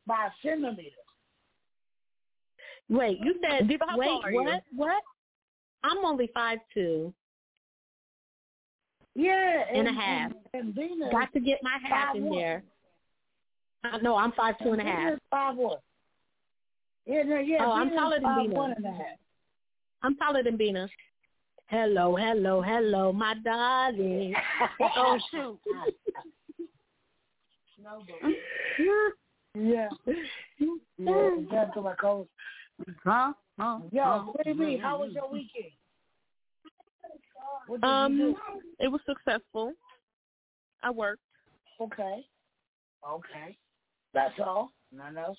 By a centimeter. Wait, you said Diva, how wait, tall are you? what? What? I'm only five two Yeah. and a half. And, and Venus, Got to get my half in 5'1". there. Uh, no, I'm five two and a half. Venus five one. Yeah, no, yeah. Oh, I'm taller than five Venus. one and a half. I'm taller than Bina. Hello, hello, hello, my darling. Oh shoot. Yeah. Yeah, that's my coach. Huh? Huh? Yo, Queen Bee, how was your weekend? Um, it was successful. I worked. Okay. Okay. That's all. Nothing else.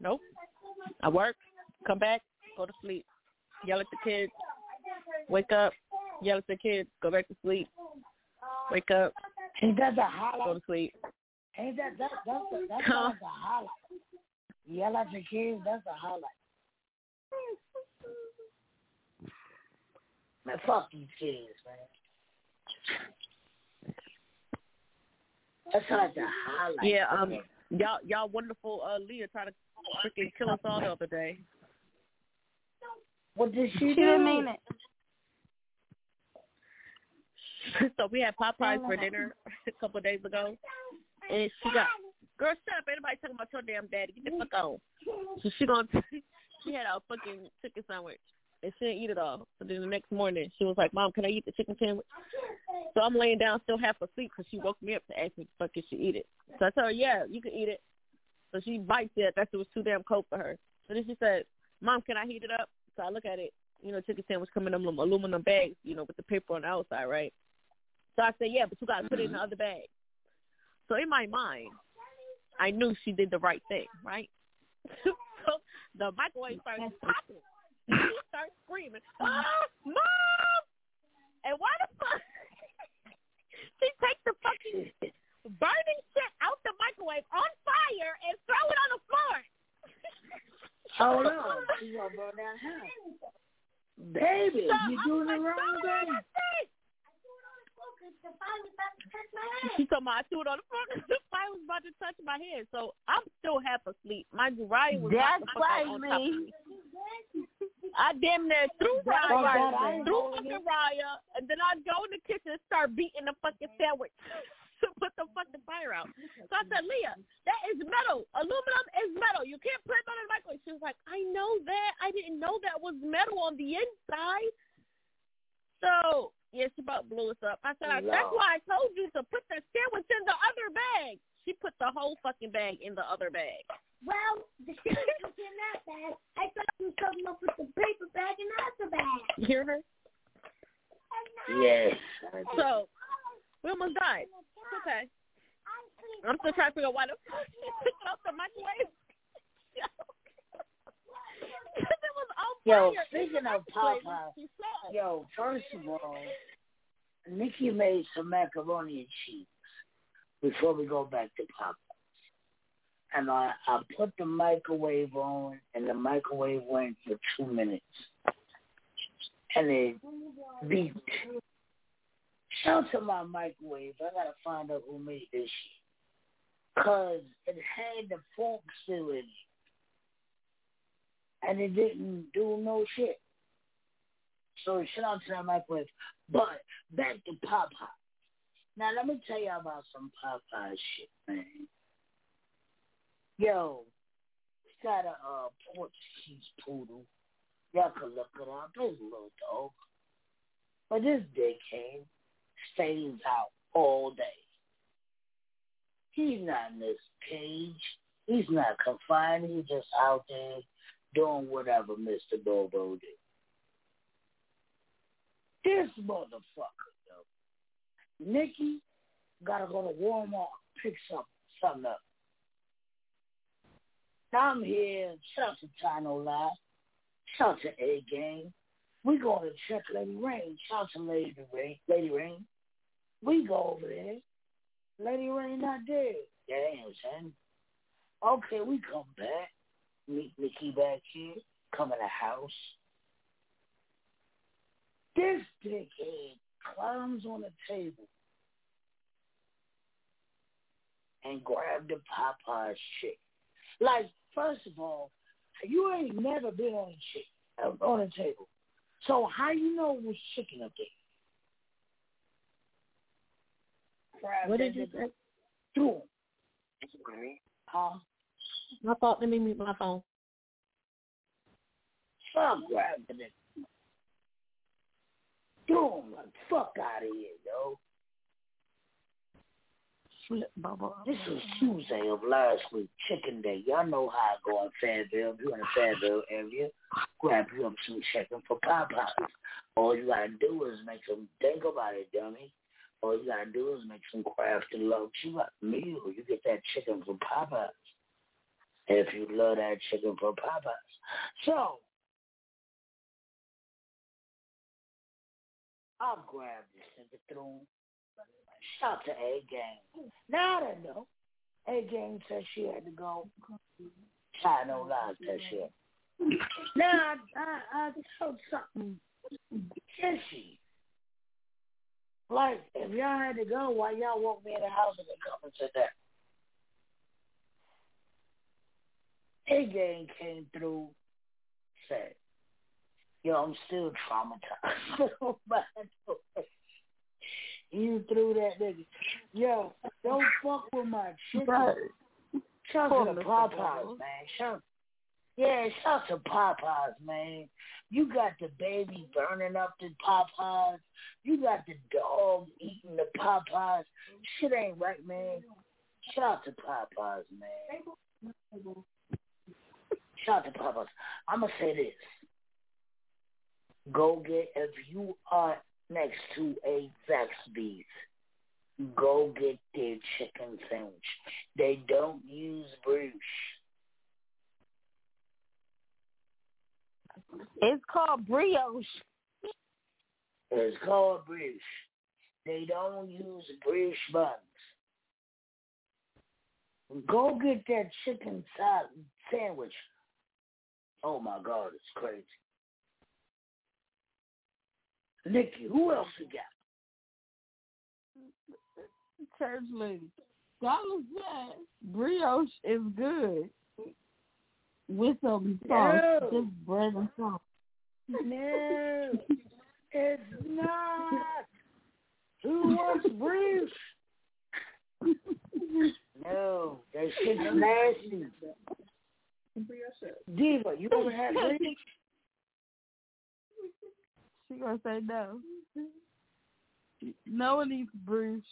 Nope. I work, come back, go to sleep, yell at the kids, wake up, yell at the kids, go back to sleep, wake up, Ain't that the go to sleep. Ain't that that that's the, that's Huh? the highlight? Yell at the kids, that's the highlight. Man, fuck these kids, man. That's like the highlight. Yeah, um, y'all, y'all wonderful. Uh, Leah tried to freaking kill us all the other day. What did she, She do? didn't mean it. so we had Popeyes for dinner a couple of days ago, and she got girl shut up. Anybody talking about your damn daddy? Get the fuck on. So she gonna she had a fucking chicken sandwich and she didn't eat it all. So then the next morning she was like, "Mom, can I eat the chicken sandwich?" So I'm laying down still half asleep because she woke me up to ask me, "Fuck, can she eat it?" So I told her, "Yeah, you can eat it." So she bites it. That shit was too damn cold for her. So then she said, "Mom, can I heat it up?" So I look at it. You know, chicken sandwich come in them aluminum bags, you know, with the paper on the outside, right? So I said, yeah, but you got to put it in the other bag. So in my mind, I knew she did the right thing, right? so the microwave starts popping. She starts screaming, ah, Mom! And why the fuck? she takes the fucking burning shit out the microwave on fire and throw it on the floor. Oh no, she's gonna burn down house. Baby, So you I doing was the wrong "Throw thing. The thing." She told me I threw it on the floor the fire was about to touch my head. So I'm still half asleep. My Raya was That's knocked the fuck like out on top of me. I damn near threw Raya, like that. I ain't threw fucking Raya, and then I'd go in the kitchen and start beating the fucking sandwich to put the fucking fire out. So I said, Leah, that is metal. Aluminum is metal. You can't put it on the microwave. She was like, I know that. I didn't know that was metal on the inside. So yeah, she about blew us up. I said, I, that's why I told you to put the sandwich in the other bag. She put the whole fucking bag in the other bag. Well, the sandwich was in that bag. I thought you were coming up with the paper bag and not the bag. You hear her? Yes. So We almost died. It's okay. I'm still trying to figure out why the fuck she took it off the microwave. Because it was on Yo, speaking of Microwave, Popeye, she said. yo, first of all, Nikki made some macaroni and cheese before we go back to Popeye. And I, I put the microwave on, and the microwave went for two minutes. And it beeped. Shout to my microwave. I gotta find out who made this shit. Cause it had the fork still in it. And it didn't do no shit. So shout out to that microwave. But back to Popeye. Now let me tell you about some Popeye shit, man. Yo, we got a uh, Portuguese poodle. Y'all can look it up. It's a little dog. But this dickhead stays out all day. He's not in this cage. He's not confined. He's just out there doing whatever Mr. Bobo did. This motherfucker, though. Nikki gotta go to Walmart pick some, something up. I'm here. Shout out to Tino Live. Shout out to A Game. We going to check Lady Rain. Shout out to Lady Rain. Lady Rain. We go over there. Lady Rain not there. Damn, son. Okay, we come back. Meet Nikki back here. Come in the house. This dickhead climbs on the table and grab the Popeye shit. Like, first of all, you ain't never been on a chick on a table. So how you know it was chicken up there? What did you say? Through him. Huh? I thought let me mute my phone. Fuck grabbed the nigga. Threw like fuck out of here, yo. Flip, Bubba. This is Tuesday of last week, chicken day. Y'all know how I go in Fayetteville. If you're in the Fayetteville area, grab you up some chicken for Popeyes. All you gotta do is make some think about it, dummy. All you gotta do is make some crafty lunch. You got meal. You get that chicken from Popeyes. If you love that chicken from Popeyes. So I'll grab this through him. Shout to A Gang. Now I don't know. A Gang said she had to go. Chino Live said she had. Now I, I, I told something fishy. Like, if y'all had to go, why y'all walk me in the house and then come and sit there? A Gang came through, said, Yo, I'm still traumatized. you threw that nigga. Yo, don't fuck with my chicken. Shout Poor to. Popeyes, man. Shout, yeah, shout to Popeyes, man. You got the baby burning up the Popeyes. You got the dog eating the Popeyes. Shit ain't right, man. Shout to Popeyes, man. Shout to Popeyes. I'm gonna say this. Go get if you are next to a Zaxby's, go get their chicken sandwich. They don't use brioche. It's called brioche. It's called brioche. They don't use brioche buns. Go get that chicken sa- sandwich. Oh my God, it's crazy. Nikki, who else you got? Church lady. Dollar said brioche is good with some sauce, No. just bread and sauce. No, it's not. Who wants brioche? no, that shit's nasty. Diva, you ever had brioche? She gonna say no. No one eats brioche.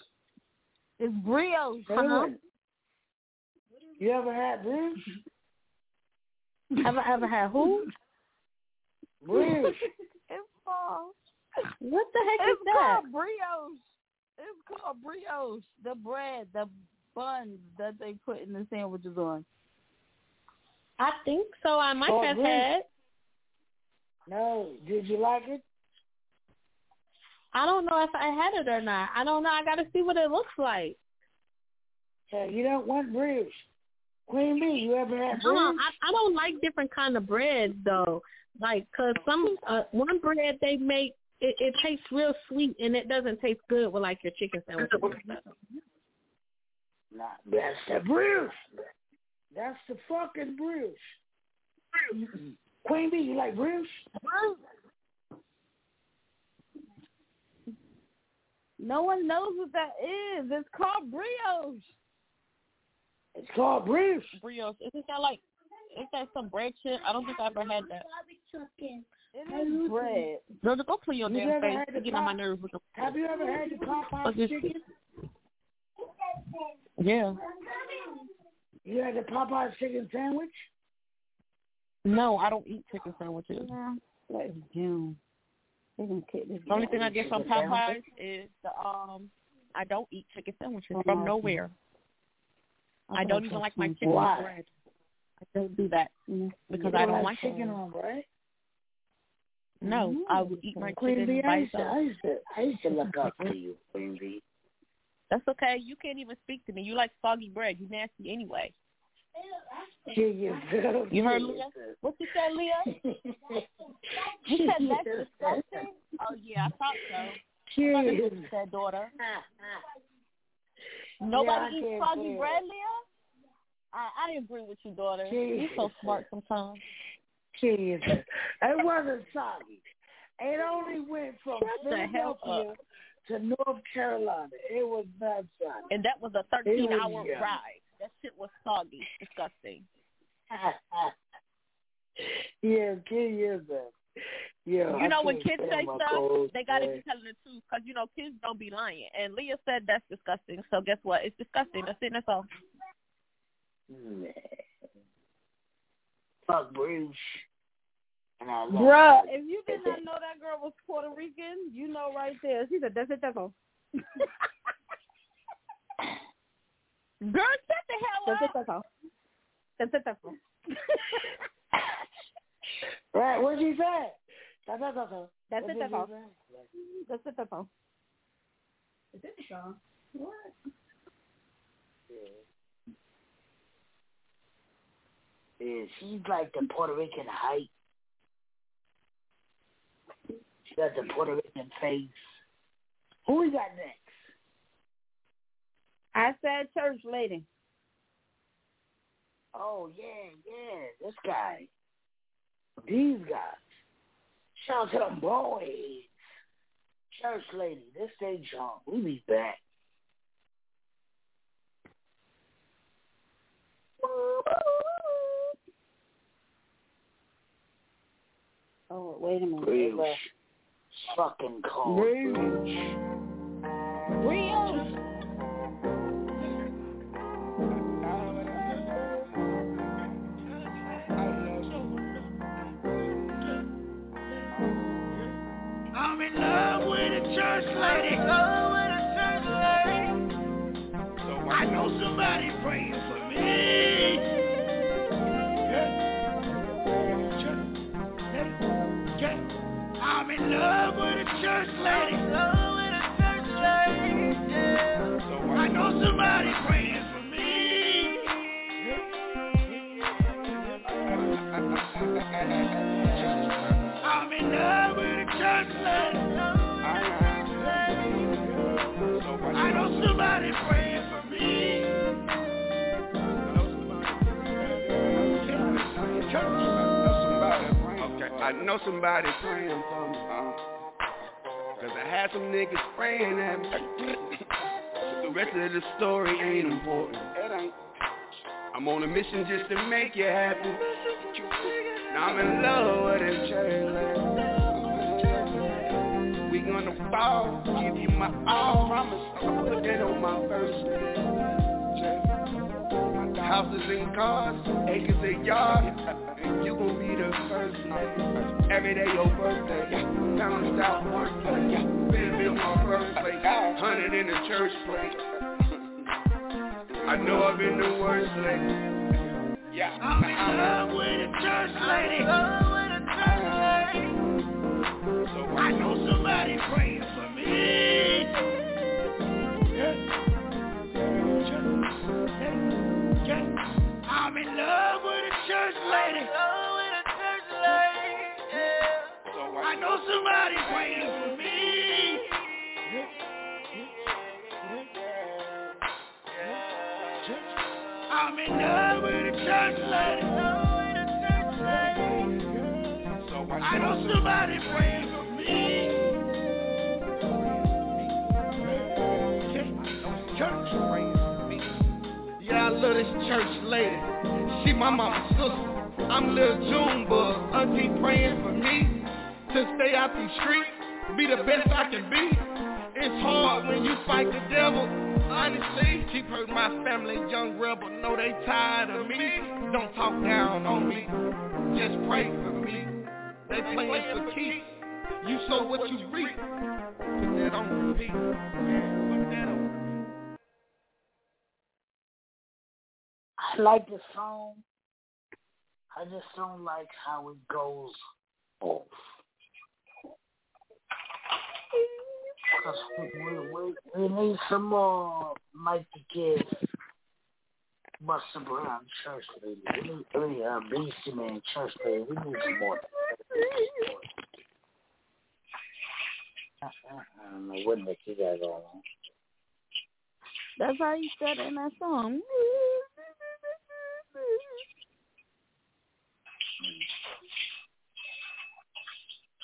It's brioche. Huh? You ever had brioche? Ever ever had who? Brioche. It's false. What the heck It's is that? It's called brioche. It's called brioche. The bread, the buns that they put in the sandwiches on. I think so. I might Called have brioche. had. No, did you like it? I don't know if I had it or not. I don't know. I got to see what it looks like. Yeah, you don't want brioche. Queen Bee, you ever had brioche? don't, I, I don't like different kind of breads though. Like, cause some uh, one bread they make it, it tastes real sweet and it doesn't taste good with like your chicken sandwich. Nah, that's the brioche. That's the fucking brioche. Mm-mm. Queen Bee, you like brioche? No one knows what that is. It's called brioche. It's called brioche. Brioche. Isn't that like? Is that some bread shit? I don't think I ever had that. It is bread. Georgia, go clean your You damn ever face. had You the get on my pop- nerves with the. Have you ever had the Fuck Popeyes chicken? Yeah. You had the Popeyes chicken sandwich? No, I don't eat chicken sandwiches. Like June. They gonna kick this. The only thing I get from Popeyes is the um. I don't eat chicken sandwiches Oh, from okay. nowhere. I I don't even like my chicken Why? with bread. I don't do that because I don't don't like like chicken it. on bread? No, I would eat my Queen chicken Bee, I by used, to. I, used to, I used to look up to you, Queen Bee. That's okay. You can't even speak to me. You like soggy bread. You nasty anyway. Here you go. You heard Leah? What you said, Leah? You said that's disgusting? Oh yeah, I thought so. Here you said, daughter. Nobody I eats soggy bread, Leah? I, I agree with you, daughter. You're so smart sometimes. Jesus. It wasn't soggy. It only went from Shut the hell Philadelphia. To North Carolina. It was not soggy. And that was a 13 was hour yummy. ride. That shit was soggy. Disgusting. yeah, kid, yes. Yeah, you I know when kids say stuff, they gotta be telling the truth because you know kids don't be lying. And Leah said that's disgusting. So guess what? It's disgusting. That's it. That's all. Fuck Bruce. And I love Bruh, her. if you did not know that girl was Puerto Rican, you know right there. She said, that's it, that's all. Girl, shut the hell That's it, up. that's all. That's it, that's all. Right, what'd you say? That's it, that's all. That's What it, did that's all. That's it, that's all. Is it Shaw? What? Yeah, she's like the Puerto Rican height. The Puerto Rican face. Who we got next? I said church lady. Oh yeah, yeah, this guy. These guys. Shout out to them boys. Church lady, this day John. We be back. Oh, wait a minute. Bruce. Bruce. Fucking cold. Bruce. Bruce. Brioche. I'm in love with a church lady. Love with a church lady. So I know somebody praying know somebody praying for me. Cause I had some niggas praying at me. but the rest of the story ain't important. Ain't. I'm on a mission just to make you happy. Now I'm in love with church lady. We gonna fall, give you my all, promise. I'll put that on my first Houses and cars, acres and you gon' be the first lady. Every day your birthday, down south workplace, been been my birthplace. hundred in the church plate. I know I've been the worst lady. Yeah, I'm in love with a church lady. So I know somebody praying for me. In love with a church lady. So I know somebody praying for me. I'm in love with a church lady. So I know somebody praying for me. Church praying for me. Yeah, I love this church lady. She my mama's sister. I'm Lil Junebug. Auntie praying for me to stay out these streets, be the best I can be. It's hard when you fight the devil. Honestly, she hurt my family, young rebel. Know they tired of me. Don't talk down on me. Just pray for me. They playing for keeps. You sow what you reap. Put that on repeat. I like the song. I just don't like how it goes off. Cause we, we, we need some more Mike the Kid, Buster Brown church lady. We need, need uh, Beastie Man church lady. We need some more. I, don't know what the you got going. That's how you said it in that song.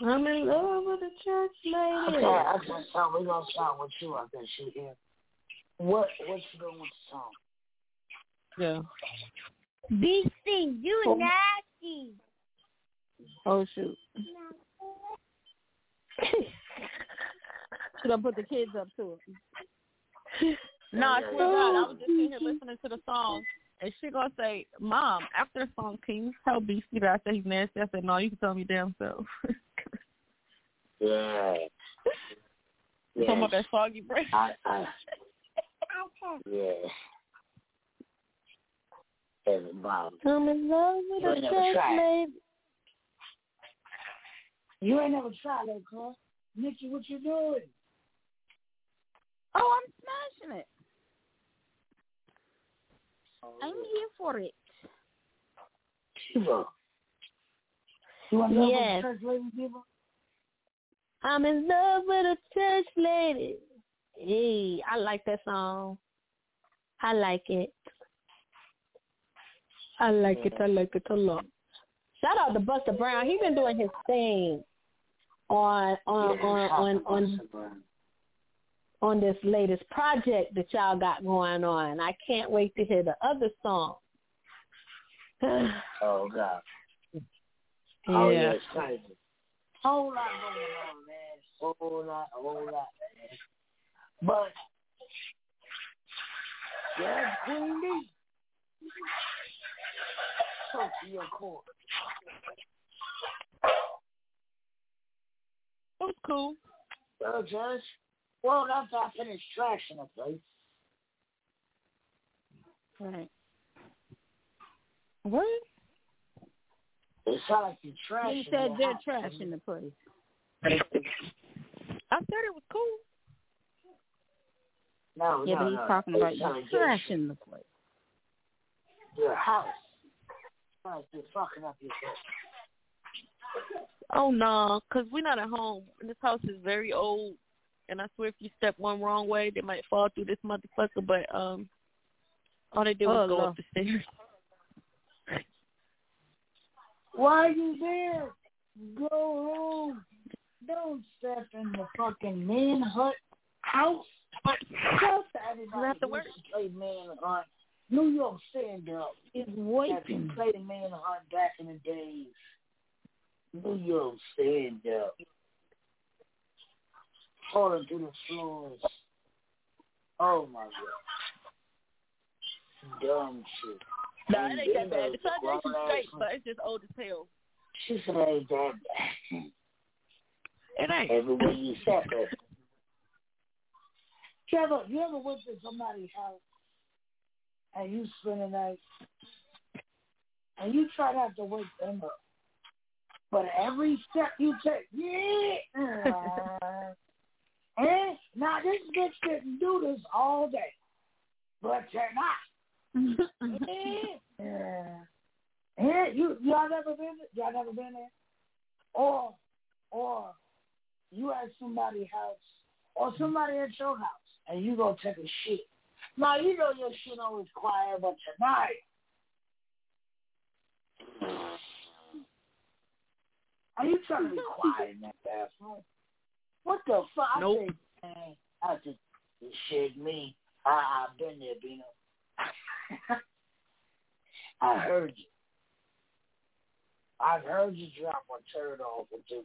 I'm in love with a church lady. Okay, I just uh, so we're gonna start with you. I guess you here. What what's you doing with the song? Yeah. BC, you Oh. nasty. Oh shoot. Should I put the kids up to it? No, I swear to God, I was just sitting here oh, listening to the song, and she gonna say, "Mom, after the song, can you tell BC that I said he's nasty?" I said, "No, you can tell me damn self." Yeah. You Talking about that soggy breath. I, I, yeah. And mom. I'm in love with You a lady. You ain't never tried that, huh? Nikki, what you doing? Oh, I'm smashing it. I'm here for it. Shiva. You want to love Yes. with church lady, Shiva? I'm in love with a church lady. Hey, I like that song. I like it. I like it. I like it a lot. Shout out to Buster Brown. He been doing his thing on on Yeah, on on on, Brown. On this latest project that y'all got going on. I can't wait to hear the other song. Oh, God. Oh, yeah, yeah. Whole lot going on, man. Whole lot, a whole lot, man. But, yeah, Queen Lee. Sophia Court. It was cool. Well, Judge, well, after I finish trashing the place, Right. What? it sounds like you're trashing You said the they're house. trashing the place. I said it was cool. No, Yeah, no, but he's no. talking about you sound like you're- trashing the place. Your house. Sounds like you're fucking up your house. Oh no, cause we're not at home. This house is very old, and I swear if you step one wrong way, they might fall through this motherfucker. But um, all they did was Oh, go Lord. up the stairs. Why are you there? Go home. Don't step in the fucking manhunt house. Tell everybody Not the who word. used to play manhunt. New York stand up. It's That waiting. played manhunt back in the days. New York stand up. Falling through the floors. Oh my god. Dumb shit. No, it ain't that bad. The foundation's straight, but it's just old as hell. She said it ain't that bad. It ain't. Everywhere you step it. You ever you ever went to somebody's house and you spend the night and you try not to wake them up. But every step you take, yeah. And now this bitch didn't do this all day, but tonight, mm-hmm. yeah. Yeah, you y'all never been y'all never been there, or or you at somebody's house or somebody at your house and you go take a shit. Now you know your shit always quiet, but tonight Are you trying to be quiet in that bathroom? What the fuck? Nope. I man, I just shit me. I, I've been there, Bino. I heard you. I heard you drop a turd off or two.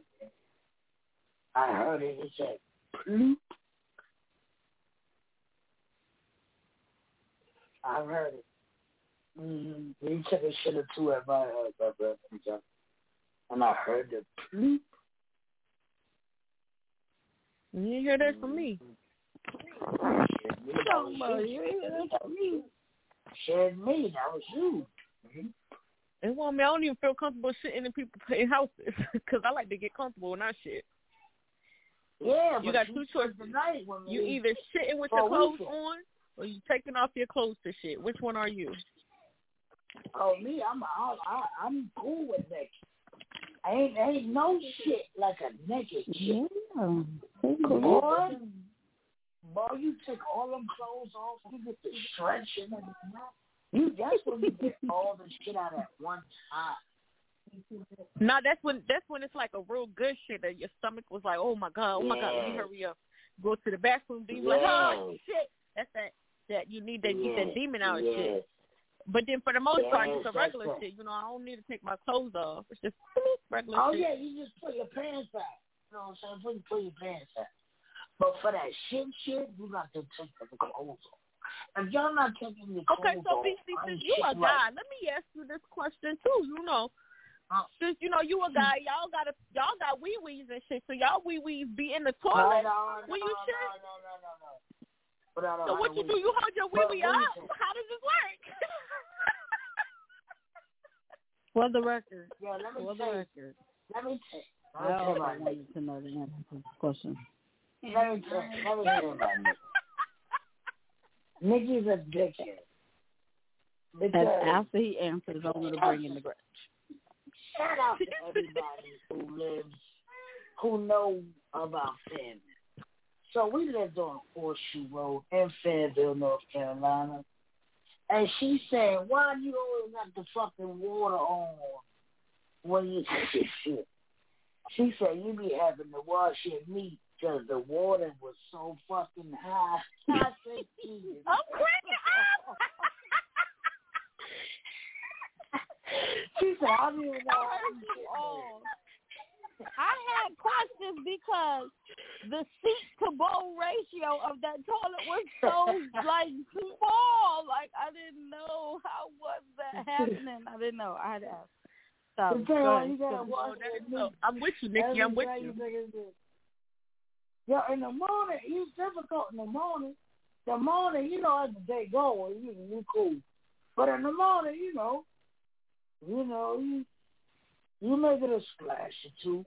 I heard it. It said, bloop. I heard it. Mm-hmm. He took a shit or two at my house, my brother. And I heard the bloop. You didn't hear that from me. You talking about you ain't hear that from me. Said me, that was you. And well, I mean, I don't even feel comfortable sitting in people's in houses because I like to get comfortable when I shit. Yeah, you got two choices. Tonight when You either sitting with your clothes weekend. on or you taking off your clothes to shit. Which one are you? Oh, me, I'm I, I, I'm cool with naked. Ain't ain't no shit like a naked shit. Boy, boy, you take all them clothes off, you get the stretching and you that's when you get all the shit out at one time. No, that's when that's when it's like a real good shit that your stomach was like, oh my god, oh my god, let me hurry up. Go to the bathroom, be like, oh shit. That's that that you need that get that demon out and yeah. shit. But then for the most part, it's a regular right. shit. You know, I don't need to take my clothes off. It's just regular Oh shit. yeah, you just put your pants back. You know what I'm saying? Put put your pants back. But for that shit shit, you got to take the clothes off. If y'all not taking your clothes Okay, so off, BC, since you a guy, right. let me ask you this question too. You know, since you know you a guy, y'all got to y'all got wee wees and shit. So y'all wee wees be in the toilet No, no, when no, you no, shit. no, no, no, no. But I don't So know what how you do? You hold your wee wee up. How does this work? For the record. Yeah, let me For the record. Let me tell let me tell you also about Nick. wanted to know the answer to this question. Let me tell let me tell you about Nick. Nikki's a dickhead. And Because after he answers, I'm going to bring in the grudge. shout out to everybody who lives, who know about Fayetteville. So we lived on Horseshoe Road in Fayetteville, North Carolina. And she said, why do you always have the fucking water on when you shit? She said, you be having to wash your meat because the water was so fucking high. I said, Jesus. I'm cracking up. She said, I don't even know oh, how heard you you shit all. I had questions because the seat to bowl ratio of that toilet was so like small. Like I didn't know how was that happening. I didn't know. I had to ask. So, The thing go ahead. you gotta Go wash ahead. your meat. I'm with you, Nikki. I'm with you. day you think it's Yo, in the morning, it's difficult in the morning. The morning, you know, as the day goes, you you cool. But in the morning, you know, you know, you you make it a splash or two.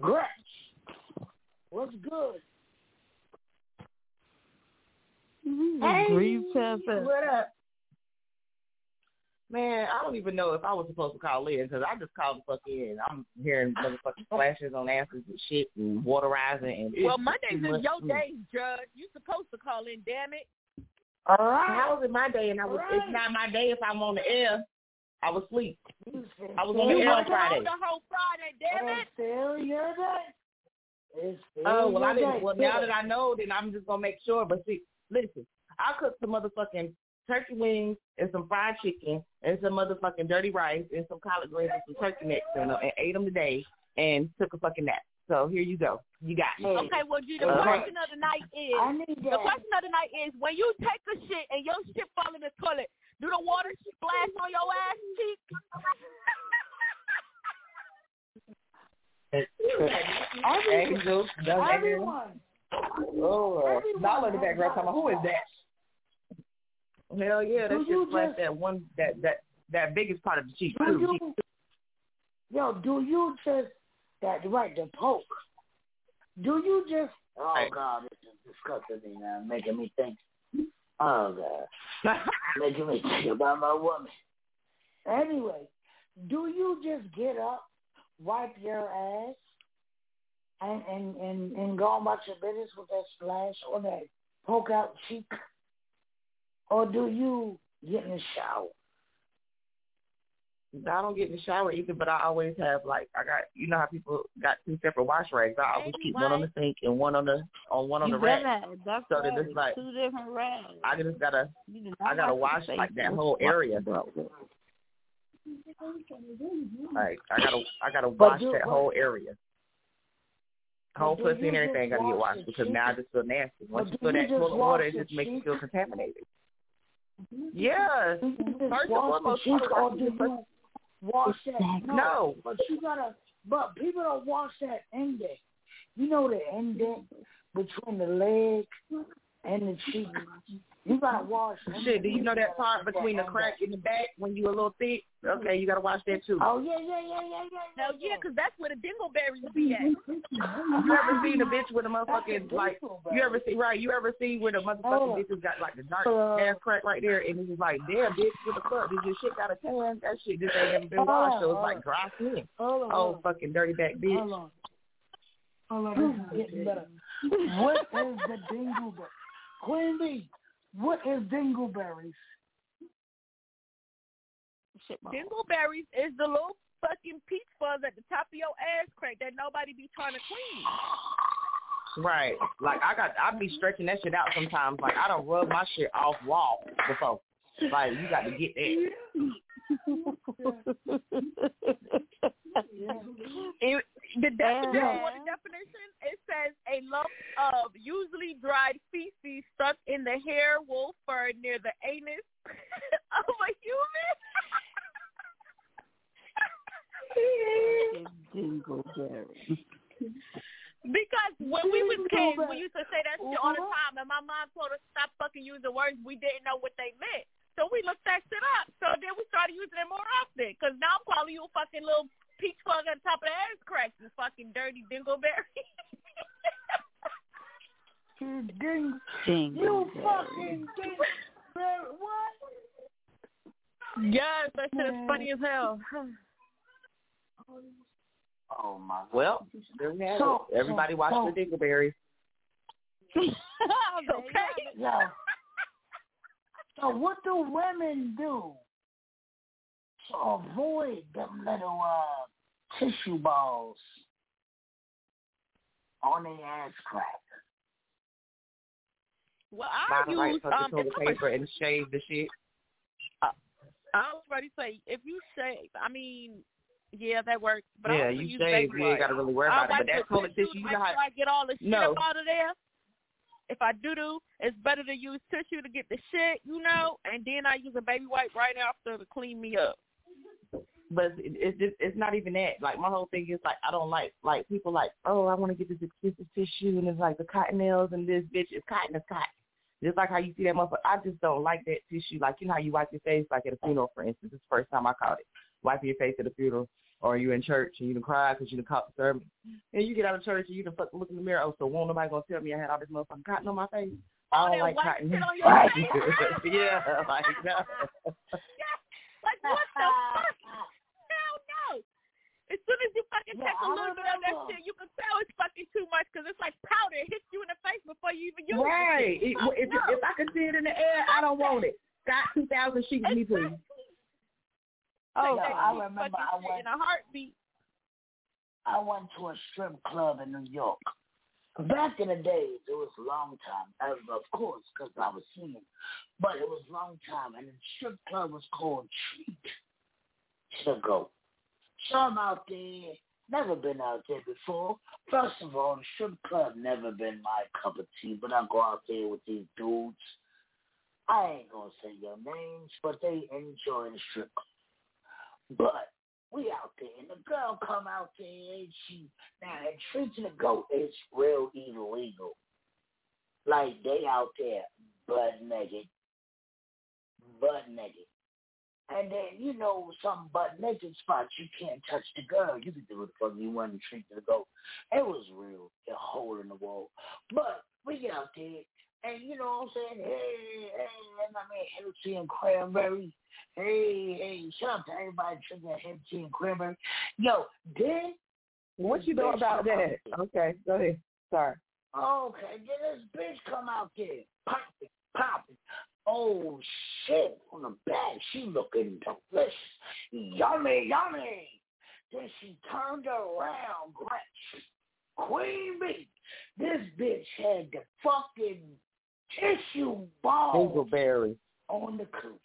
Gretch, what's good? Hey, Grieve test. What up? Man, I don't even know if I was supposed to call in because I just called the fuck in. I'm hearing motherfucking flashes on asses and shit and waterizing and Well, Mondays is your day, Judge. You supposed to call in, damn it. All right. How was it my day and I was right. it's not my day if I'm on the air. I was asleep. I was on You the air on Friday. on the whole Friday, damn it. It's still your day. Oh well, I didn't. Well, now that I know, then I'm just gonna make sure. But see, listen, I cooked some motherfucking turkey wings and some fried chicken and some motherfucking dirty rice and some collard greens and some turkey necks and, uh, and ate them today and took a fucking nap. So here you go. You got me. Okay, well, G, the All right. question of the night is I need the question of the night is when you take a shit and your shit fall in the toilet, do the water splash on your ass cheek? Every- Angels, those angels. everyone, Oh, Nala in the background talking who is that? Hell yeah, that Do shit you flashed just- that one that that that biggest part of the cheek Do too. you, yo, do you just that right the poke? Do you just? Oh Hey. God, this is disgusting me now, making me think. Oh God, making me think about my woman. Anyway, do you just get up, wipe your ass, and and and, and go about your business with that splash or that poke out cheek, or do you get in the shower? I don't get in the shower either, but I always have like I got you know how people got two separate wash rags. I always keep one on the sink and one on the on one on you the rack. that's So that it's like two different rags. I just gotta You do not I gotta wash wash like that whole area. bro. Like I gotta I gotta wash that whole area. Whole pussy and everything gotta get washed because now I just feel nasty. Once you feel that toilet water, it just makes you feel contaminated. Do Yes. just First and foremost, the cheek, you or wash do you wash that? No. but you gotta. But people don't wash that index. You know the index between the leg and the cheek. You gotta wash. Shit, do you know that part between the crack in the back when you a little thick? Okay, you gotta wash that too. Oh yeah, yeah, yeah, yeah, yeah. Hell yeah, 'cause that's where the dingleberries be at. You ever seen a bitch with a motherfucking like? You ever see right? You ever see where the motherfucking Oh. bitches got like the dark Uh. ass crack right there, and it's just like, damn, bitch, what the fuck? Did your shit got a tan? That shit just ain't never been washed, so it's like dry skin. Hold Oh, fucking dirty back bitch. Hold on. Hold on, this is getting better. What is the dingleberry? Queen Bee, what is dingleberries? Dingleberries is the little fucking peach fuzz at the top of your ass crack that nobody be trying to clean. Right. Like I got, I be stretching that shit out sometimes. Like I don't rub my shit off raw before. Like you got to get that. It, the definition, Yeah. the uh-huh. definition? It says a lump of usually dried feces stuck in the hair, wool, fur near the anus of a human. Dingleberry. Because when we was kids, we used to say that shit all the uh-huh. time, and my mom told us stop fucking using words we didn't know what they meant. So we looked that shit up. So then we started using it more often. Because now I'm calling you a fucking little peach fuzz on top of the ass crack, you fucking dirty dingleberry. You ding, Dingleberry. you fucking dingleberry. What? yes, that shit is funny as hell. Oh my. Well, there we have So- it. Everybody so- watch so- the dingleberries. okay. Yeah. So what do women do to avoid them little uh, tissue balls on their ass crack? Well, I Find the right use fucking um. toilet If I'm paper and shave the shit. I was ready to say if you shave, I mean, yeah, that works. But yeah, I you shave, you ain't gotta really worry I about it. But wipe that with toilet tissue, you make know how I get all the shit No. up out of there. If I do do, it's better to use tissue to get the shit, you know, and then I use a baby wipe right after to clean me up. But it, it's just it's not even that. Like my whole thing is like I don't like like people like oh I want to get this expensive tissue and it's like the cotton nails and this bitch is cotton is cotton. Just like how you see that motherfucker. I just don't like that tissue. Like you know how you wipe your face like at a funeral for instance. This is the first time I caught it. Wiping your face at a funeral or you in church and you done cry because you done caught the sermon. And you get out of church and you done fucking look in the mirror. Oh, so won't nobody gonna tell me I had all this motherfucking cotton on my face? I don't that like cotton. on your face? yeah, like no. Like what the fuck? Hell no. As soon as you fucking Yeah, take a I little bit of that shit, you can tell it's fucking too much because it's like powder. It hits you in the face before you even use Right. it. It, if, if I can see it in the air, I don't want it. Scott 2000 sheets me, please. Oh, Yeah, that I remember I went- in a heartbeat. I went to a strip club in New York. Back in the days, it was a long time, as of course, because I was singing. But it was a long time, and the strip club was called Treat to Go. So I'm out there, never been out there before. First of all, the strip club never been my cup of tea, but I go out there with these dudes. I ain't gonna say your names, but they enjoy the strip club. But we out there, and the girl come out there, and she now and treat the goat is real illegal. Like they out there butt naked, butt naked. And then, you know, some butt naked spots you can't touch the girl. You can do what the fuck you want and treat to go. It was real, a hole in the wall. But we get out there and you know what I'm saying? Hey, hey, and I mean Hennessy and cranberry. Hey, hey, shout out to everybody drinking Hennessy and cranberry. Yo, then What you know about that? Okay, go ahead. Sorry. Okay, then this bitch come out there, popping, popping. Oh shit, on the back, she looking delicious, yummy, yummy. Then she turned around, Gretch, Queen Bee. This bitch had the fucking tissue ball Dingleberry. on the cooch,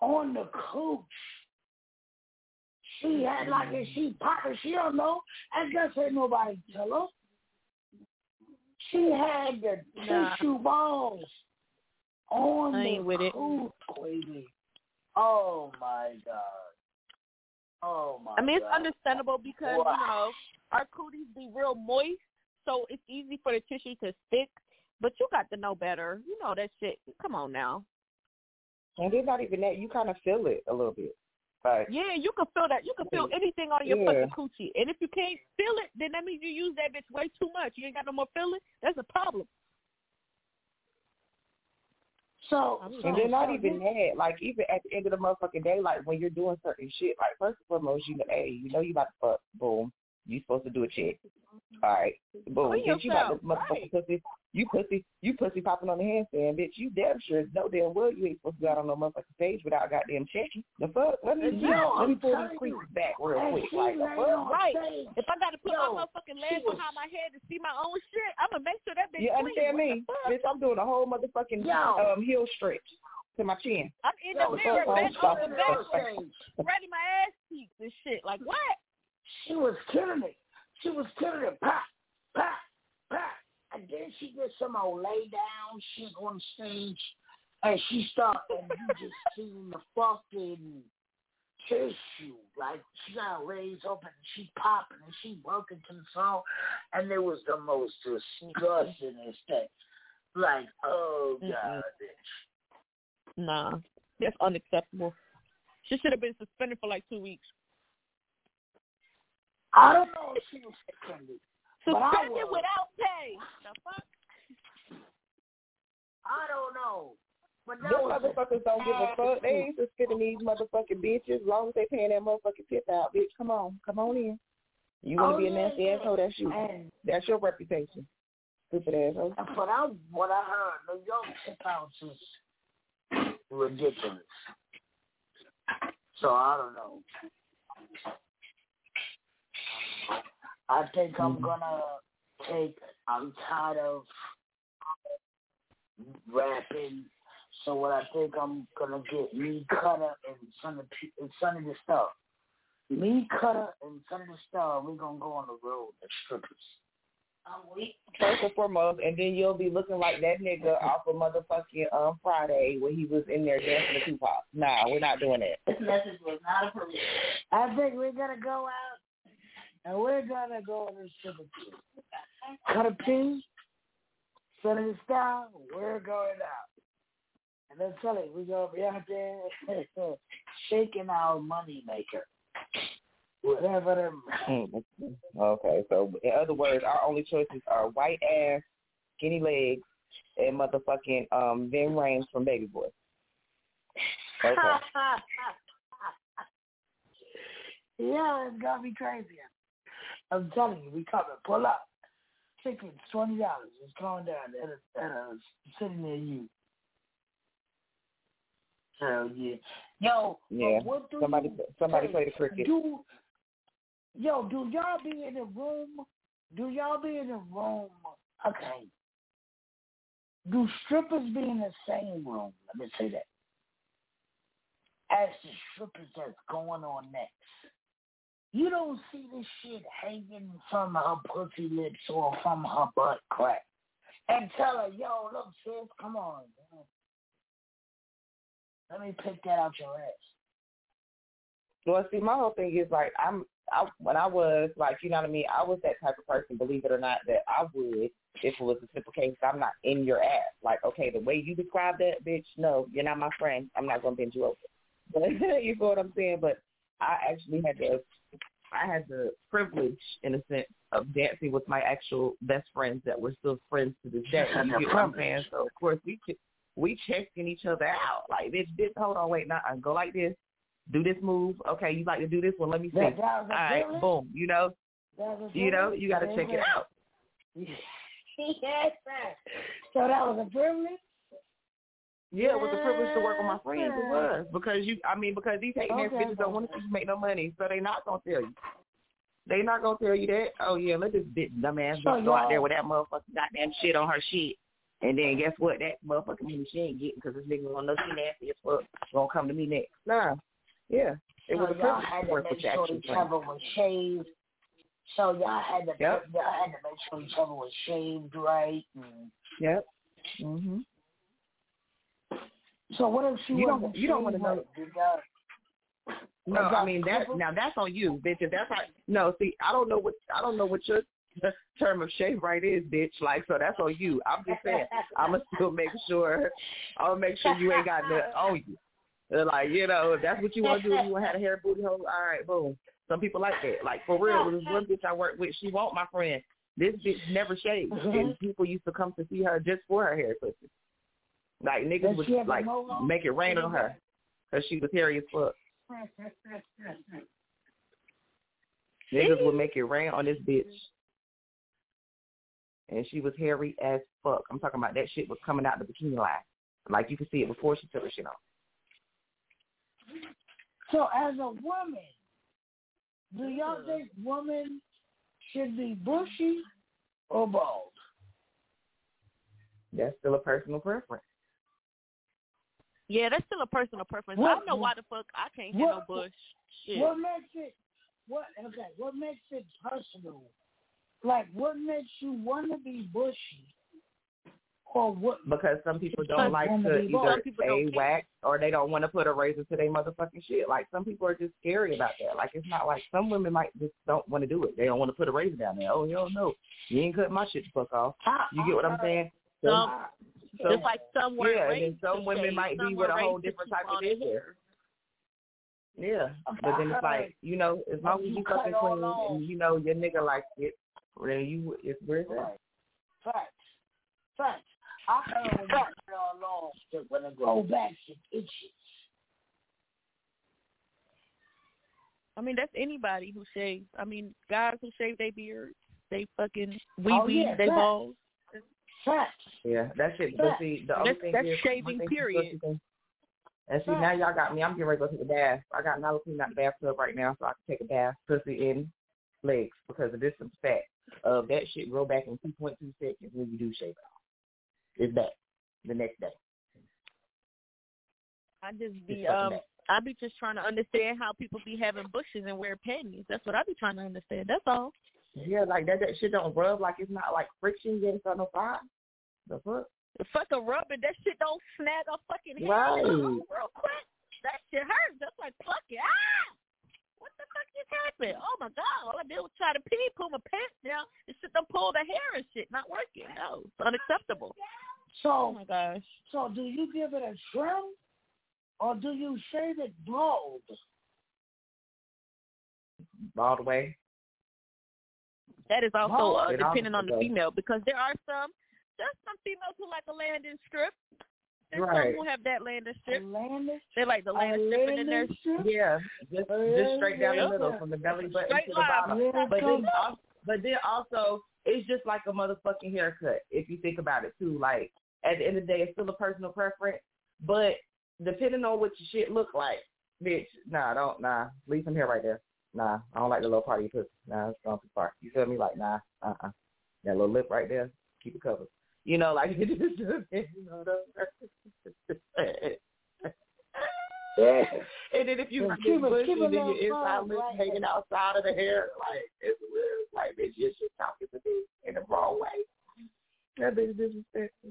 on the cooch. She had like if she popping, she don't know. I guess ain't nobody tell her. She had the Nah. tissue balls on I the ain't with it. cooch. Oh my god. Oh my God. I mean, it's god. understandable because Wow. you know our cooties be real moist, so it's easy for the tissue to stick. But you got to know better. You know that shit. Come on now. And it's not even that. You kind of feel it a little bit. Like, Yeah, you can feel that. You can feel anything on your Yeah. fucking coochie, and if you can't feel it, then that means you use that bitch way too much. You ain't got no more feeling. That's a problem. So, and they're not even that, like even at the end of the motherfucking day, like when you're doing certain shit, like first and foremost, you know, hey, you know you about to fuck, boom, you supposed to do a check. All right, boom, Clean bitch, you about to yourself, motherfucking pussy, you pussy, you pussy popping on the handstand, bitch, you damn sure know damn well you ain't supposed to go out on no motherfucking stage without goddamn checking. The fuck? Let me Yo, let me pull these you. creases back real quick, like the fuck? Right. stage. If I got to put Yo, my motherfucking she legs was- behind my head to see my own shit, I'm gonna make sure that bitch You understand What me? Bitch, I'm doing a whole motherfucking Yo. um heel stretch to my chin. I'm in Yo, the mirror, was bent over on backwards, stage. spreading my ass cheeks and shit. Like what? She was killing it. She was killing it. Pop, pop, pop. And then she did some old lay down shit on stage. And she started, and you just seen the fucking tissue. Like, she got legs open, and she popping, and she working to the song. And it was the most disgusting thing. Like, oh, God, bitch. Nah, that's unacceptable. She should have been suspended for like two weeks. I don't know if she was suspended. Suspended was. without pay. The fuck? I don't know. But Them motherfuckers don't give a fuck. They ain't suspending these motherfucking bitches as long as they paying that motherfucking tip out, bitch. Come on, come on in. You wanna Oh, be a yeah, nasty yeah. asshole? That's you. And- That's your reputation. Stupid asshole. And what I what I heard, New York tip outs is ridiculous. So I don't know. I think I'm gonna take. I'm tired of rapping. So what I think I'm gonna get me Cutter and Son of P- and Son of the stuff. Me Cutter and Son of the stuff. We're gonna go on the road as strippers. First and foremost, and then you'll be looking like that nigga off of motherfucking um Friday when he was in there dancing to Tupac. Nah, we're not doing that. This message was not approved. I think we're gonna go out and we're gonna go on the stripper Cut a P, the Star, we're going out. And then tell it, we're gonna be out there shaking our money maker. Whatever them Mm, Okay, so in other words, our only choices are white ass, skinny legs, and motherfucking um Ving Rhames from Baby Boy. Okay. yeah, it's gonna be crazy. I'm telling you, we coming. Pull up. Tickets twenty dollars. It's going down at a, at a city near you. Hell yeah. Yo, Yeah. what do Somebody you somebody hey, play the cricket. Do yo, do y'all be in the room? Do y'all be in the room? Okay. Do strippers be in the same room? Let me say that. As the strippers that's going on next. You don't see this shit hanging from her pussy lips or from her butt crack. And tell her, yo, look, sis, come on. Let me pick that out your ass. Well, see, my whole thing is like I'm I, when I was like, you know what I mean. I was that type of person, believe it or not, that I would if it was a simple case. I'm not in your ass. Like, okay, the way you describe that, bitch, no, you're not my friend. I'm not gonna bend you over. But you know what I'm saying? But I actually had the I had the privilege, in a sense, of dancing with my actual best friends that were still friends to this day. You get what I'm saying? So of course we ch- we checking each other out. Like, bitch, bitch, hold on, wait, now I go like this. Do this move. Okay, you like to do this one? Let me see. That- that All right, privilege? boom. You know, you know, you got to check it out. yes, sir. So that was a privilege. Yeah, it was a privilege to work with my friends. It was because you. I mean, because these hating ass Okay. bitches don't want to see you make no money, so they not gonna tell you. They not gonna tell you that. Oh yeah, let this bitch dumbass So go out there with that motherfucking goddamn shit on her shit. And then guess what? That motherfucking money she ain't getting because this nigga gonna know she nasty as fuck. Gonna come to me next. Nah, yeah, it was a privilege to work with sure each other was shaved. So y'all had to Yep. y'all had to make sure each other was shaved right. And, Yep. Mhm. So what if she You don't- you don't wanna know- right? Did y'all- No, I mean that now that's on you, bitch. If that's how no, see, I don't know what I don't know what your term of shave right is, bitch. Like so that's on you. I'm just saying. I'ma still make sure I'll make sure you ain't got nothing on you. Like, you know, if that's what you want to do, you want to have a hair booty hole, all right, boom. Some people like that. Like for real, there's one bitch I work with, she won't my friend. This bitch never shaved, mm-hmm. and people used to come to see her just for her hair twisted. Like niggas would like make it rain on her because she was hairy as fuck. Niggas would make it rain on this bitch. And she was hairy as fuck. I'm talking about that shit was coming out the bikini line. Like you could see it before she took her shit off. So as a woman, do y'all think women should be bushy or bald? That's still a personal preference. Yeah, that's still a personal preference. I don't know why the fuck I can't get no bush. Shit. What makes it what okay, what makes it personal? Like what makes you wanna be bushy? Or what Because some people don't like to be either Some a wax or they don't want to put a razor to their motherfucking shit. Like some people are just scary about that. Like it's not like some women might just don't want to do it. They don't want to put a razor down there. Oh hell no, you ain't cut my shit the fuck off. You get what I'm saying? Some, just like some weren't yeah, and raised then some women shave, might be with a whole different type of on their hair. Yeah, but then it's like you know, as long as you fucking clean and you know your nigga likes it, then you it's where it's at. Facts. Facts. I heard when you put on long stick when it grow back it itches. I mean, that's anybody who shaves. I mean, guys who shave their beards, they fucking wee Oh, yeah, they facts. balls. Facts. Yeah, that shit. But see, the only That's- thing that's is, shaving, one thing period. you And see, now y'all got me. I'm getting ready to go take a bath. I got another clean out the bathtub right now, so I can take a bath, pussy and legs, because of this some fat. Of that shit grow back in 2.2 seconds when you do shave it off. It's back the next day. I just be um, back. I be just trying to understand how people be having bushes and wear panties. That's what I be trying to understand. That's all. Yeah, like that. That shit don't rub like it's not like friction getting on no fire. The fuck? The fucking rubber, that shit don't snag a fucking head Right. real quick. That shit hurts. That's like fuck it. Ah! What the fuck just happened? Oh my god! All I did was try to pee, pull my pants down, and shit done pull the hair and shit. Not working. No, it's unacceptable. So Oh my gosh. so do you give it a trim or do you shave it bald? All the way. That is also uh, it depending on the female because there are some, there's some females who like a landing strip. There's Right. some who have that landing strip. landing? They like the landing strip and their there's Yeah, just just straight down the middle from the belly button Straight to the line. bottom. Yeah, but then, al- but then also, it's just like a motherfucking haircut if you think about it too. Like at the end of the day, it's still a personal preference, but depending on what your shit look like, bitch, nah, don't nah, leave some hair right there. Nah, I don't like the little part of your pussy. Nah, it's gone too far. You feel me? Like nah, uh, uh that little lip right there, keep it covered. You know, like you know, Yeah. And then if you keep bushy, then your inside lip right hanging outside of the hair, like it's weird. Like bitch, you shit talking to me in the wrong way. That bitch disrespectful.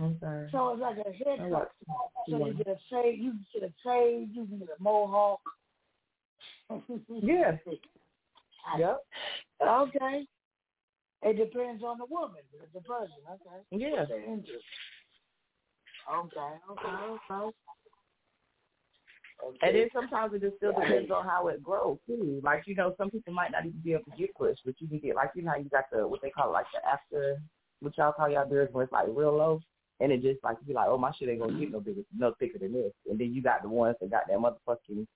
I'm sorry. So it's like a haircut. like- So you get a fade, you can get a fade, you can get a mohawk, Yeah. Yep. Okay. It depends on the woman, the person. Okay. Yeah. Okay. Okay. Okay. Okay. And then sometimes it just still depends on how it grows too. Like you know, some people might not even be able to get pushed, but you can get like you know you got the what they call it, like the after what y'all call y'all beers where it's like real low, and it just like you be like, oh my shit ain't gonna get no bigger, no thicker than this. And then you got the ones that got that motherfucking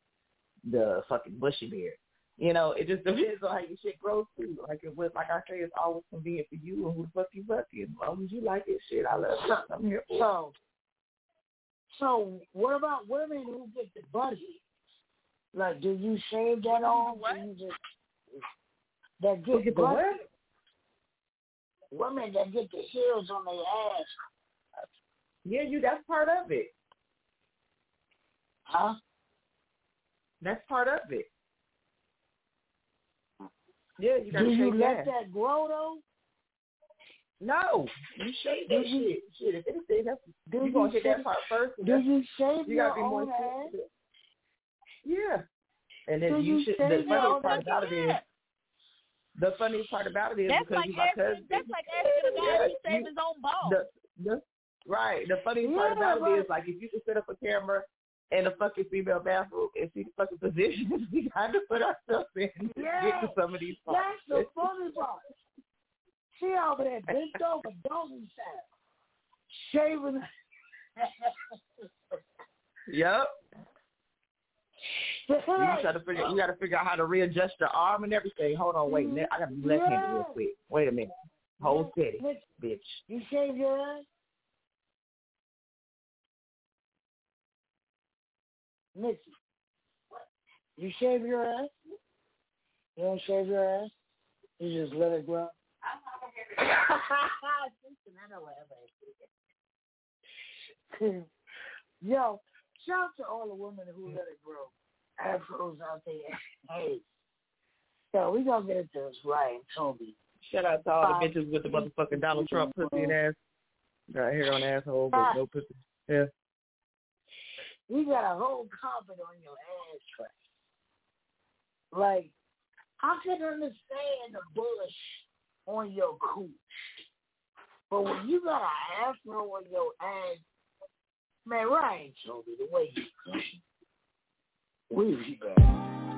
the fucking bushy beard. You know, it just mm-hmm. depends on how your shit grows too. Like it was, like I say, it's always convenient for you and who the fuck you fucking. As long as you like it, shit, I love it. I'm here for. So, so what about women who get the buddy? Like, do you shave that off? What? Do you just that get, get the what? Women that get the heels on their ass. Yeah, you. That's part of it. Huh? That's part of it. Yeah, you gotta do you let that. that grow though? No, you shave that you- shit. Shit, if anything, that's Do you you gonna hit that part first. and Do you shave you your gotta be more own ass? sensitive. Yeah. And then Do you you should. The your funniest part about it is, the funniest part about it is That's because like you my asking, cousin. that's like asking a guy Yeah, if he save you- his own balls. the, the right. The funniest part about it right. is like if you can set up a camera in a fucking female bathroom and see the fucking positions we got to put ourselves in to get to some of these parts. That's the funny part. She over there bent over doggy style, shaving. Yep. You try to figure. You got to figure out how to readjust your arm and everything. Hold on, wait. Mm-hmm. ne- I got to be left-handed real quick. Wait a minute. Hold steady, bitch. You shave your ass? Nikki, you shave your ass? You don't shave your ass? You just let it grow? I don't know what that or whatever. Yo, shout out to all the women who let it grow. Afros out there. Hey. So we gonna get into this right, Toby. Shout out to all the bitches with the motherfucking Donald Trump pussy and ass. Got hair on asshole, but no pussy. Yeah. You got a whole carpet on your ass crack. Like, I can understand the bush on your cooch. But when you got an afro on your ass, man, Ryan told me the way you We'll be back.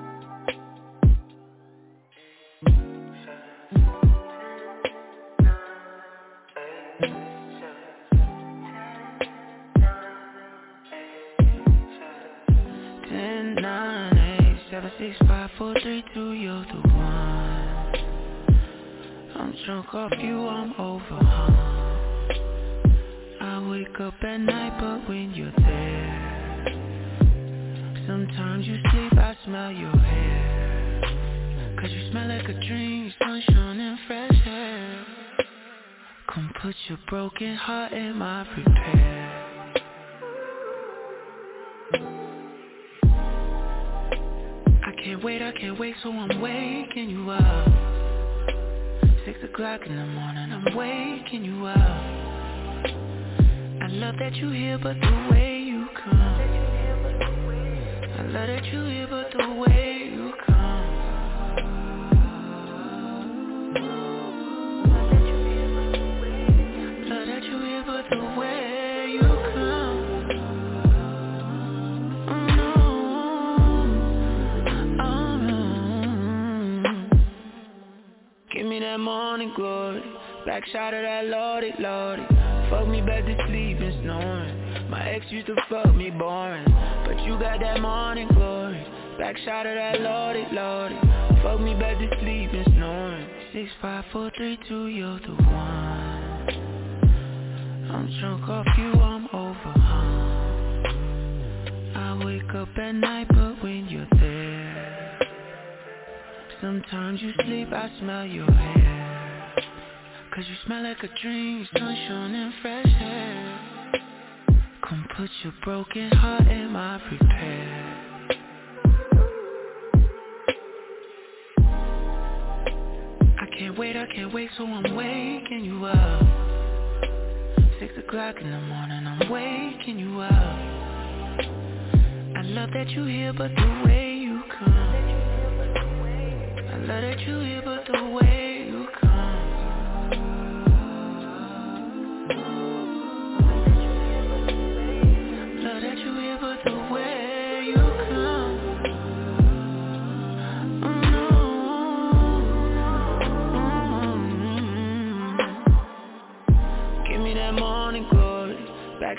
Six, five, four, three, two, you're the one. I'm drunk off you, I'm over. I wake up at night, but when you're there, sometimes you sleep, I smell your hair. Cause you smell like a dream, sunshine and fresh air. Come put your broken heart in my repair. Wait, I can't wait, so I'm waking you up. Six o'clock in the morning, I'm waking you up. I love that you here, but the way you come. I love that you here, but the way Back shot of that lordy, lordy. Fuck me back to sleep and snoring. My ex used to fuck me boring. But you got that morning glory. Back shot of that lordy, lordy. Fuck me back to sleep and snoring. Six, five, four, three, two, you're the one. I'm drunk off you, I'm over I wake up at night, but when you're there Sometimes you sleep, I smell your hair Cause you smell like a dream, sunshine and fresh air. Come put your broken heart in my repair. I can't wait, I can't wait, so I'm waking you up. Six o'clock in the morning, I'm waking you up. I love that you here, but the way you come. I Love that you here, but the way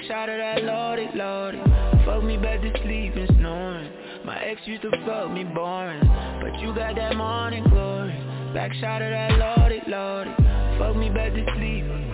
shot of that lordy, lordy. Fuck me back to sleep and snoring. My ex used to fuck me boring. But you got that morning glory. Back shot of that lordy, lordy. Fuck me back to sleep.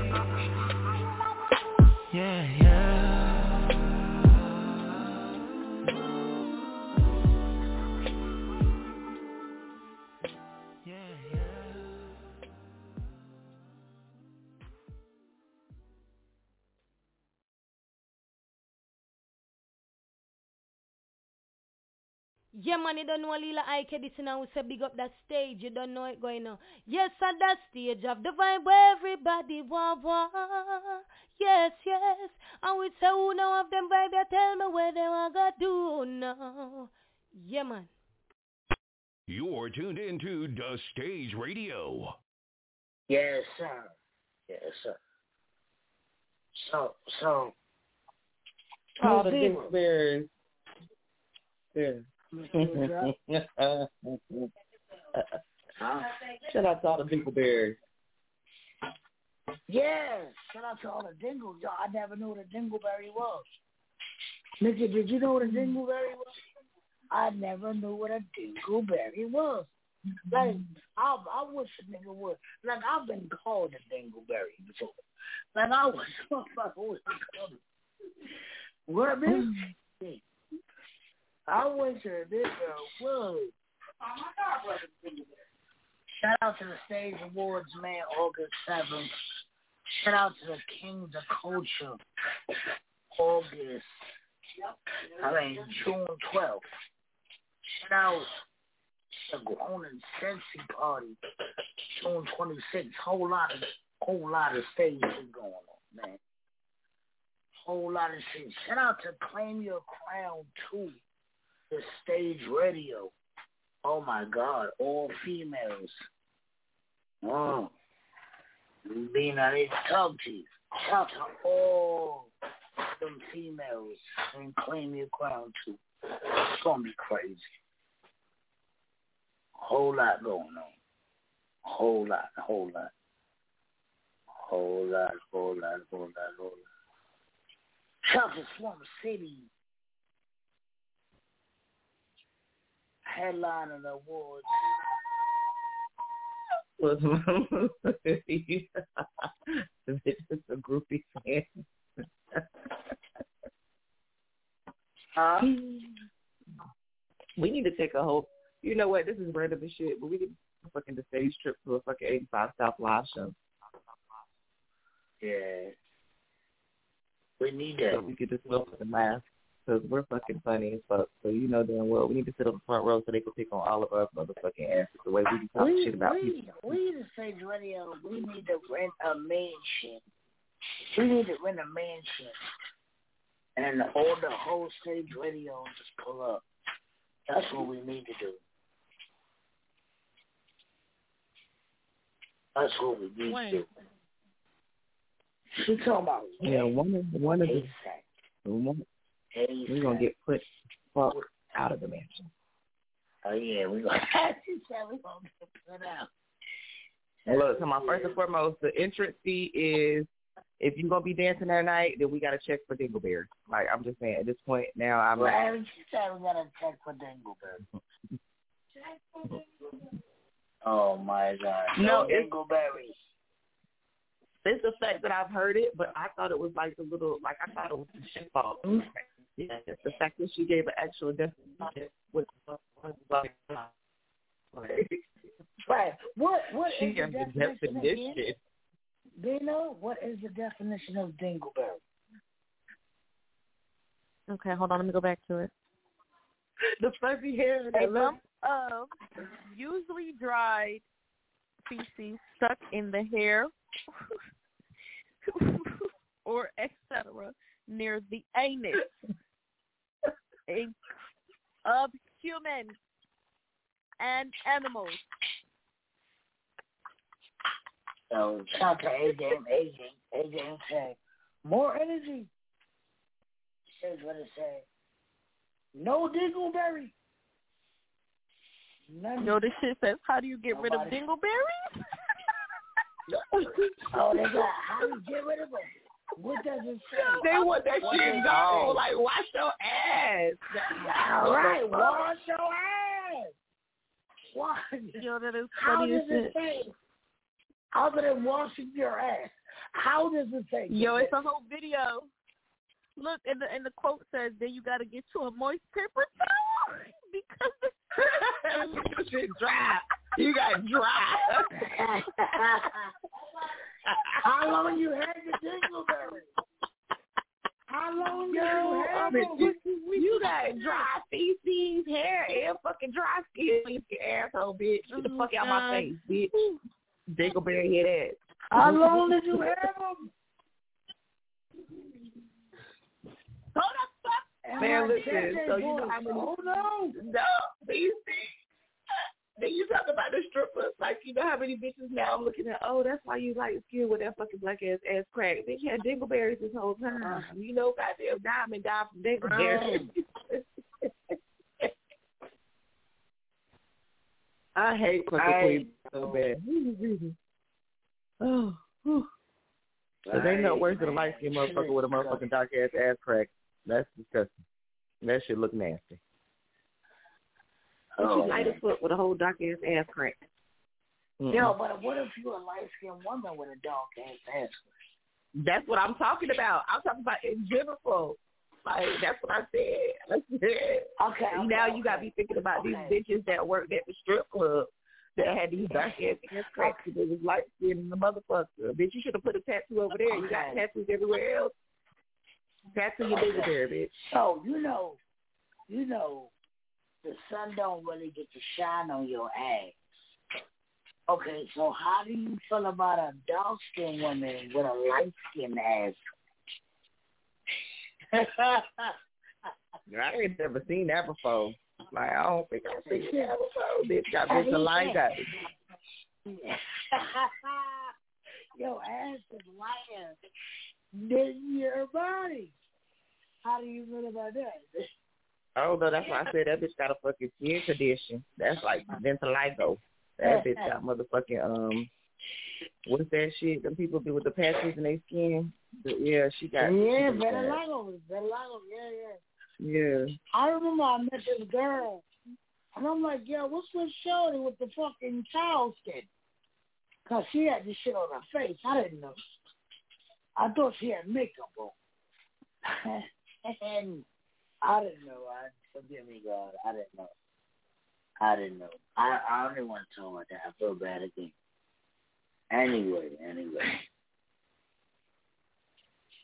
Yeah, man, you don't know Lila Ike this now. We say big up that stage. You don't know it going on. Yes, at that stage of the vibe where everybody want want. Yes, yes. And we say who know of them vibe? You tell me where they want to do now. Yeah, man. You're tuned into The Stage Radio. Yes, sir. Yes, sir. So, so. All the people- dingleberries. Yeah. Shout out to all the dingleberries. Yeah, shout out to all the dingle. Yo, I never knew what a dingleberry was. Nikki, did you know what a dingleberry was? I never knew what a dingleberry was. Like, I, I wish a nigga would. Like, I've been called a dingleberry before. Like, I was, I was called What, man? I wish a nigga would. Shout out to the Stage Awards, man, August 7th. Shout out to the Kings of Culture, August, I mean, June 12th. Shout out to the Grown and Sexy Party, June 26th. Whole lot of, whole lot of stages going on, man. Whole lot of shit. Shout out to Claim Your Crown 2, the Stage Radio. Oh my God, all females. Oh, being I need to talk to you. Shout to all them females and claim your crown too. It's gonna be crazy. Whole lot going on. Whole lot, whole lot. Whole lot, whole lot, whole lot, whole lot. Shout to Swamp City. Headline of the awards. Was it's a groupie fan. Huh? We need to take a whole. You know what? This is random as shit, but we need to fucking the stage trip to a fucking 85 South live show. Yeah. We need So that. we could just well fucking laugh. Because we're fucking funny as fuck. So you know damn well we need to sit on the front row so they can pick on all of our motherfucking asses the way we be talking We, shit about we, people. we the stage radio, we need to rent a mansion. We need to rent a mansion. And all the whole stage radio just pull up. That's what we need to do. That's what we need When? to do. She talking about Yeah, one of one of the one, ASAP. we're gonna get put fuck out of the mansion. Oh yeah, we gonna she said we gonna get put out. And look, so my first and foremost, the entrance fee is if you're gonna be dancing that night, then we gotta check for Dingleberry. Like I'm just saying, at this point now, I'm Well, Aaron, she said we gotta check for Dingleberry. Oh my God! No, No, it's- Dingleberry. it's the fact that I've heard it, but I thought it was like the little, like I thought it was the shit fault. Mm-hmm. Yeah, it's the fact that she gave an actual definition was was like, like Right. What what she is the gave the definition? definition. Again? Dino, what is the definition of Dingleberry? Okay, hold on. Let me go back to it. The fuzzy hair. A lump of usually dried feces stuck in the hair or etc. near the anus in- of humans and animals. So shout to AJ, AJ, AJ and say, more energy. Says what it say. No dingleberry. None. No, this shit says, how do you get Nobody. rid of dingleberries? oh, they got, how do you get rid of them? What does it say? They want that What shit does it gone. say? Like, wash your ass. All right, wash your ass. Wash. Yo, that is How does it shit. say? Other than washing your ass, how does it say? Yo, it's a whole video. Look, and the and the quote says, "Then you got to get to a moist paper towel because Your shit dry. You got dry. How long you had the dingleberry? How long Yo, you had them? you, you got dry feces, hair, and fucking dry skin on your asshole, bitch. Get the fuck out my face, bitch. Dingleberry head ass. How long did you have them? Hold up, fuck. Man, listen, so you know how many... Hold on. No, you see? Then you talk about the strippers, like you know how many bitches now I'm looking at. Oh, that's why you like skin with that fucking black ass ass crack. Bitch had dingleberries this whole time. You know, goddamn diamond died from dingleberries. I hate fucking I- so bad. Oh, oh whew. Cause ain't no worse than a light skinned motherfucker with a motherfucking dark ass ass crack. That's disgusting. That shit look nasty. But Oh, she light as fuck with a whole dark ass ass crack. Mm-mm. Yo, but what if you're a light skinned woman with a dark ass ass? Crack? That's what I'm talking about. I'm talking about in general. Like that's what I said. I said. Okay. okay now you got to be thinking about okay. these bitches that worked at the strip club that had these dark ass ass cracks and they was light skinned and the motherfucker. Bitch, you should have put a tattoo over there. You got tattoos everywhere else. Tattoo your nigga there, bitch. So you know, you know, the sun don't really get to shine on your ass. Okay, so how do you feel about a dark skinned woman with a light skinned ass? I ain't never seen that before. Like I don't think I've seen that before. Bitch got a light got your ass is lighter than your body. How do you feel about that? Oh no, that's why I said that bitch got a fucking skin condition. That's like vitiligo. That bitch got motherfucking um what's that shit? Them people be with the patches in their skin. The- Yeah, she got yeah, vitiligo, vitiligo, yeah, yeah. Yeah. I remember I met this girl, and I'm like, yo, what's with Shorty with the fucking cow skin? Cause she had this shit on her face. I didn't know. I thought she had makeup on. and I didn't know. I forgive me, God. I didn't know. I didn't know. I I only want to talk about that. I feel bad again. Anyway, anyway.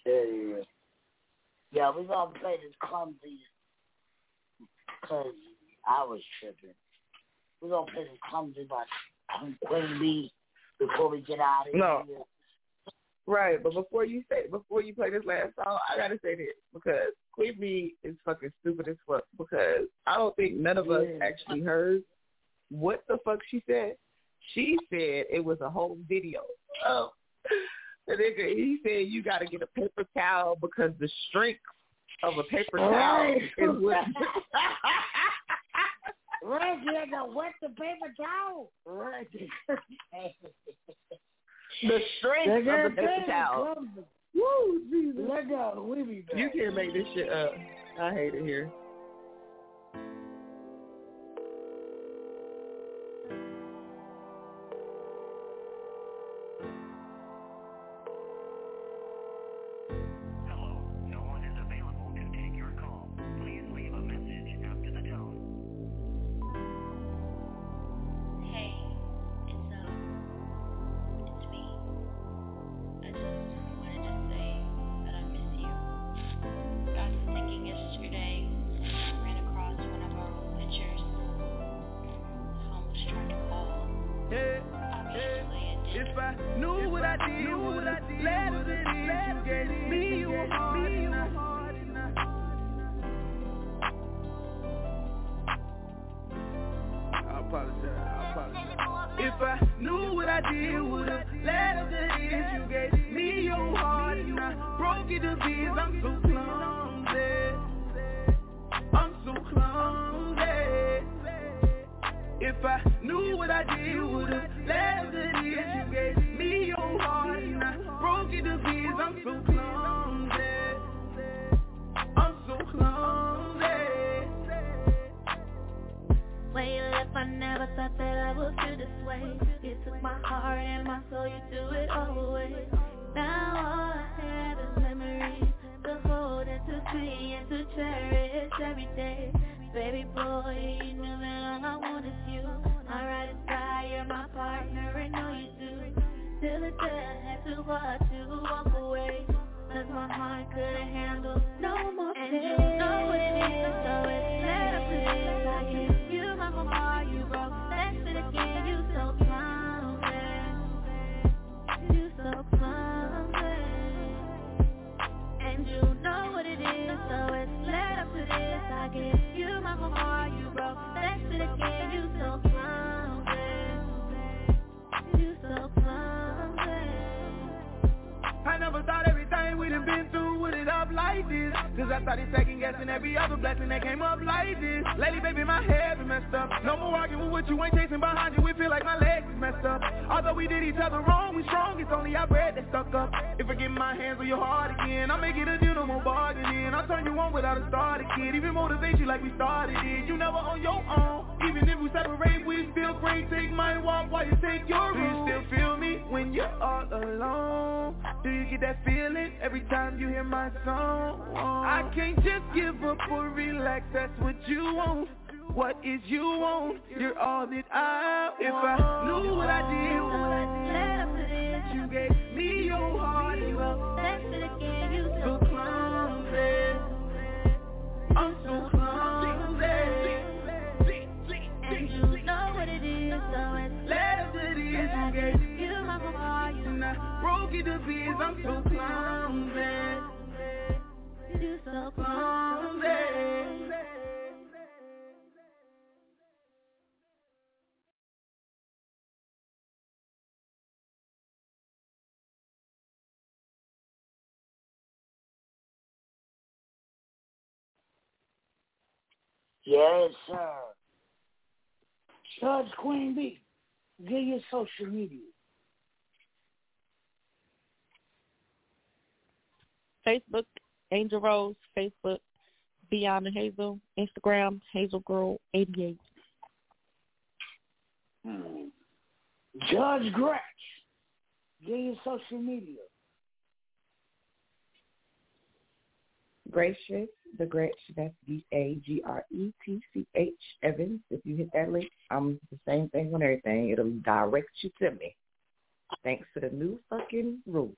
Anyway. Yeah, we're gonna play this clumsy because I was tripping. We're gonna play this clumsy by Queen Bee before we get out of No. here. Right, but before you say before you play this last song, I gotta say this because Queen Bee is fucking stupid as fuck because I don't think none of us Yeah. actually heard what the fuck she said. She said it was a whole video. Oh, the nigga he said you gotta get a paper towel because the strength of a paper towel Right. is what. Right, you wet the paper towel. Right. the strength of the paper towel. Woo, Jesus. Let go. We be back. You can't make this shit up. I hate it here. Never thought that I would feel this way. You took my heart and my soul, you do it always. Now all I have is memories to hold and to see and to cherish every day. Baby boy, you knew that all I want is you. I ride inside, you're my partner, and know you do. Till the day I had to watch you walk away. Cause my heart couldn't handle no more pain. And you know it is, so it's to this. I give heart, you broke that. You so clumsy, you so clumsy. I never thought every time we done been this. Cause I started second guessing every other blessing that came up like this. Lately baby my head been messed up. No more walking with what you ain't chasing behind you. We feel like my legs is messed up. Although we did each other wrong, we strong. It's only our bread that stuck up. If I get my hands on your heart again I'll make it a deal, no more bargaining. I'll turn you on without a starter kid Even motivate you like we started it. You never on your own. Even if we separate, we still great. Take my walk while you take your Do you still feel me when you're all alone? Do you get that feeling every time you hear my song? I can't just give up or relax, that's what you want. What is you want? You're all that I want. If I knew what I did, up to this, you gave me your heart. You broke that shit again. You So clumsy. I'm so clumsy. And you know what it is, so it's Led up to this, you gave you my heart, you and I broke it to pieces. I'm so clumsy you so clumsy Yes, sir. Judge Queen B, give your social media. Facebook, Angel Rose, Facebook, Beyond the Hazel, Instagram, Hazel Girl 88. Hmm. Judge Gretch, give your social media. Gracious, the Gretch, that's D-A-G-R-E-T-C-H, Evans. If you hit that link, I'm the same thing on everything. It'll direct you to me. Thanks to the new fucking rules.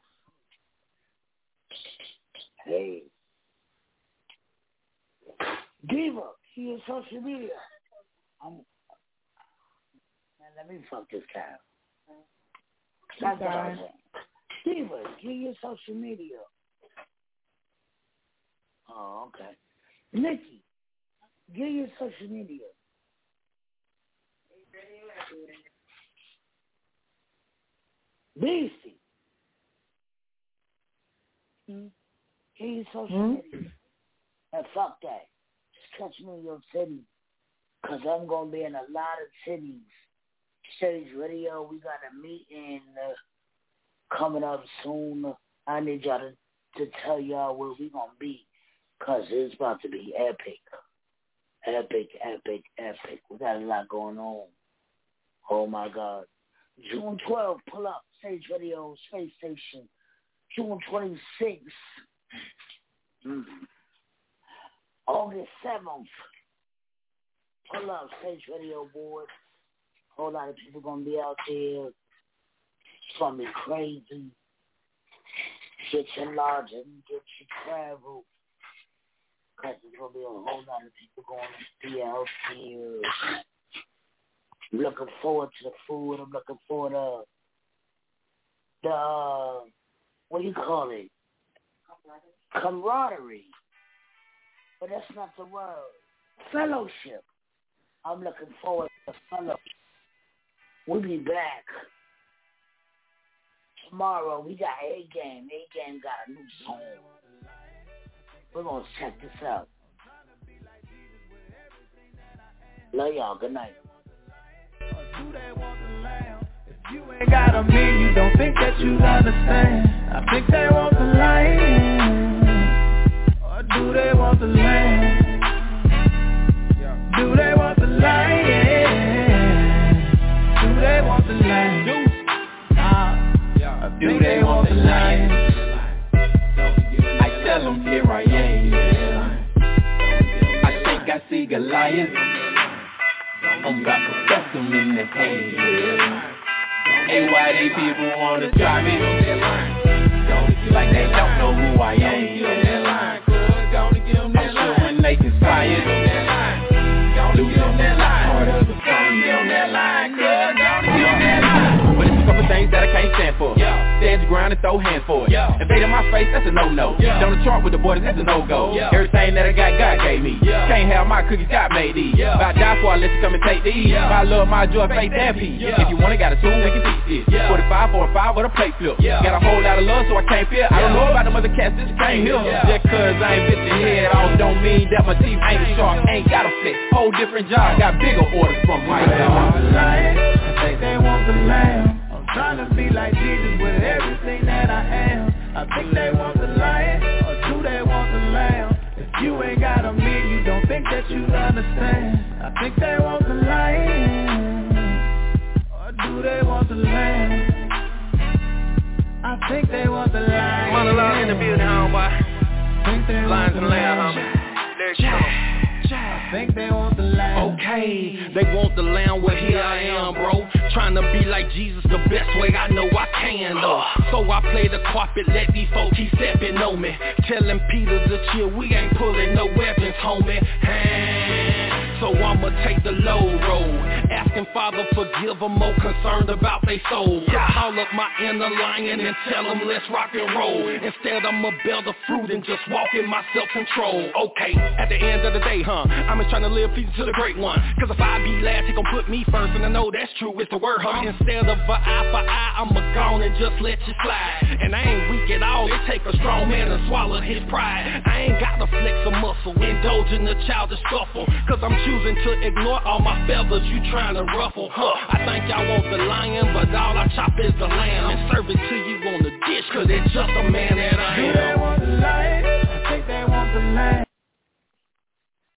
Hey. Diva, see your social media. I'm, man, let me fuck this cat. That's what I'm. Diva, give your social media. Oh, okay. Nikki, give your social media. Beastie. Hmm? Give your social Hmm? media. And fuck that. Just catch me in your city. Because I'm going to be in a lot of cities. Stage Radio, we got a meeting uh, coming up soon. I need y'all to, to tell y'all where we going to be. Because it's about to be epic. Epic, epic, epic. We got a lot going on. Oh, my God. June 12th, pull up. Stage Radio, Space Station. June 26th. Mm. August 7th. Pull up Stage Radio Board. Whole lot of people gonna be out there. It's gonna be crazy. Get your lodging, get your travel. Cause there's gonna be a whole lot of people going to be out here. I'm looking forward to the food. I'm looking forward to the uh, what do you call it? Camaraderie. But that's not the word. Fellowship. I'm looking forward to fellowship. We'll be back tomorrow we got A Game. A Game got a new song. We're gonna check this out. Love y'all. Good night. You ain't got a you don't think that you understand I think they want the Or do they want the land? Do they want the land? Do they want the land? Nah, do ah, they want the land? I tell them here I am I think I see Goliath I'm bust them in the head Hey, why they people wanna try me? Like they don't know who I am. Things that I can't stand for. Yeah. Stand your ground and throw hands for it. Invade in my face, that's a no-no. Down the chart with the boys, that's a no-go. Yeah. Everything that I got, God gave me. Can't have my cookies, God made these. If I die for, I let you come and take these. My love, my joy, faith, and peace. If you want it, got a tool, we can teach this. 45 for a 5 with a plate flip. Got a whole lot of love, so I can't fear. I don't know about them other cats, this can't Yeah. Just cause I ain't bit your head off, don't mean that my teeth ain't sharp. Ain't got a flex. Whole different job, got bigger orders from my God. I think they want the lamb. Trying to be like Jesus with everything that I am. I think they want the lion, or do they want the lamb? If you ain't got a me, you don't think that you understand. I think they want the lion, or do they want the lamb? I think they want the lion. Monologue in the building, homeboy. Lions and lamb, homie. Comes. I think they want the. Okay, they want the lamb, well here I am, bro. Trying to be like Jesus the best way I know I can, though. So I play the carpet, let these folks keep stepping on me. Telling Peter to chill, we ain't pulling no weapons, homie. Hey, so I'ma take the low road. Asking Father forgive them, more concerned about they soul. Call up my inner lion and tell them let's rock and roll. Instead I'ma bear the fruit and just walk in my self-control. Okay, at the end of the day, huh? I'm just trying to live pleasing to the great one. Cause if I be last, he gon' put me first. And I know that's true, it's the word, huh? Instead of a eye for eye, I'ma gone and just let you slide. And I ain't weak at all, it take a strong man to swallow his pride. I ain't got to flex a muscle, indulge in the childish scuffle. Cause I'm choosing to ignore all my feathers you trying to ruffle, huh? I think y'all want the lion, but all I chop is the lamb. And serve it to you on the dish, cause it's just a man that I am. Do they want the lion? I think they want the lamb.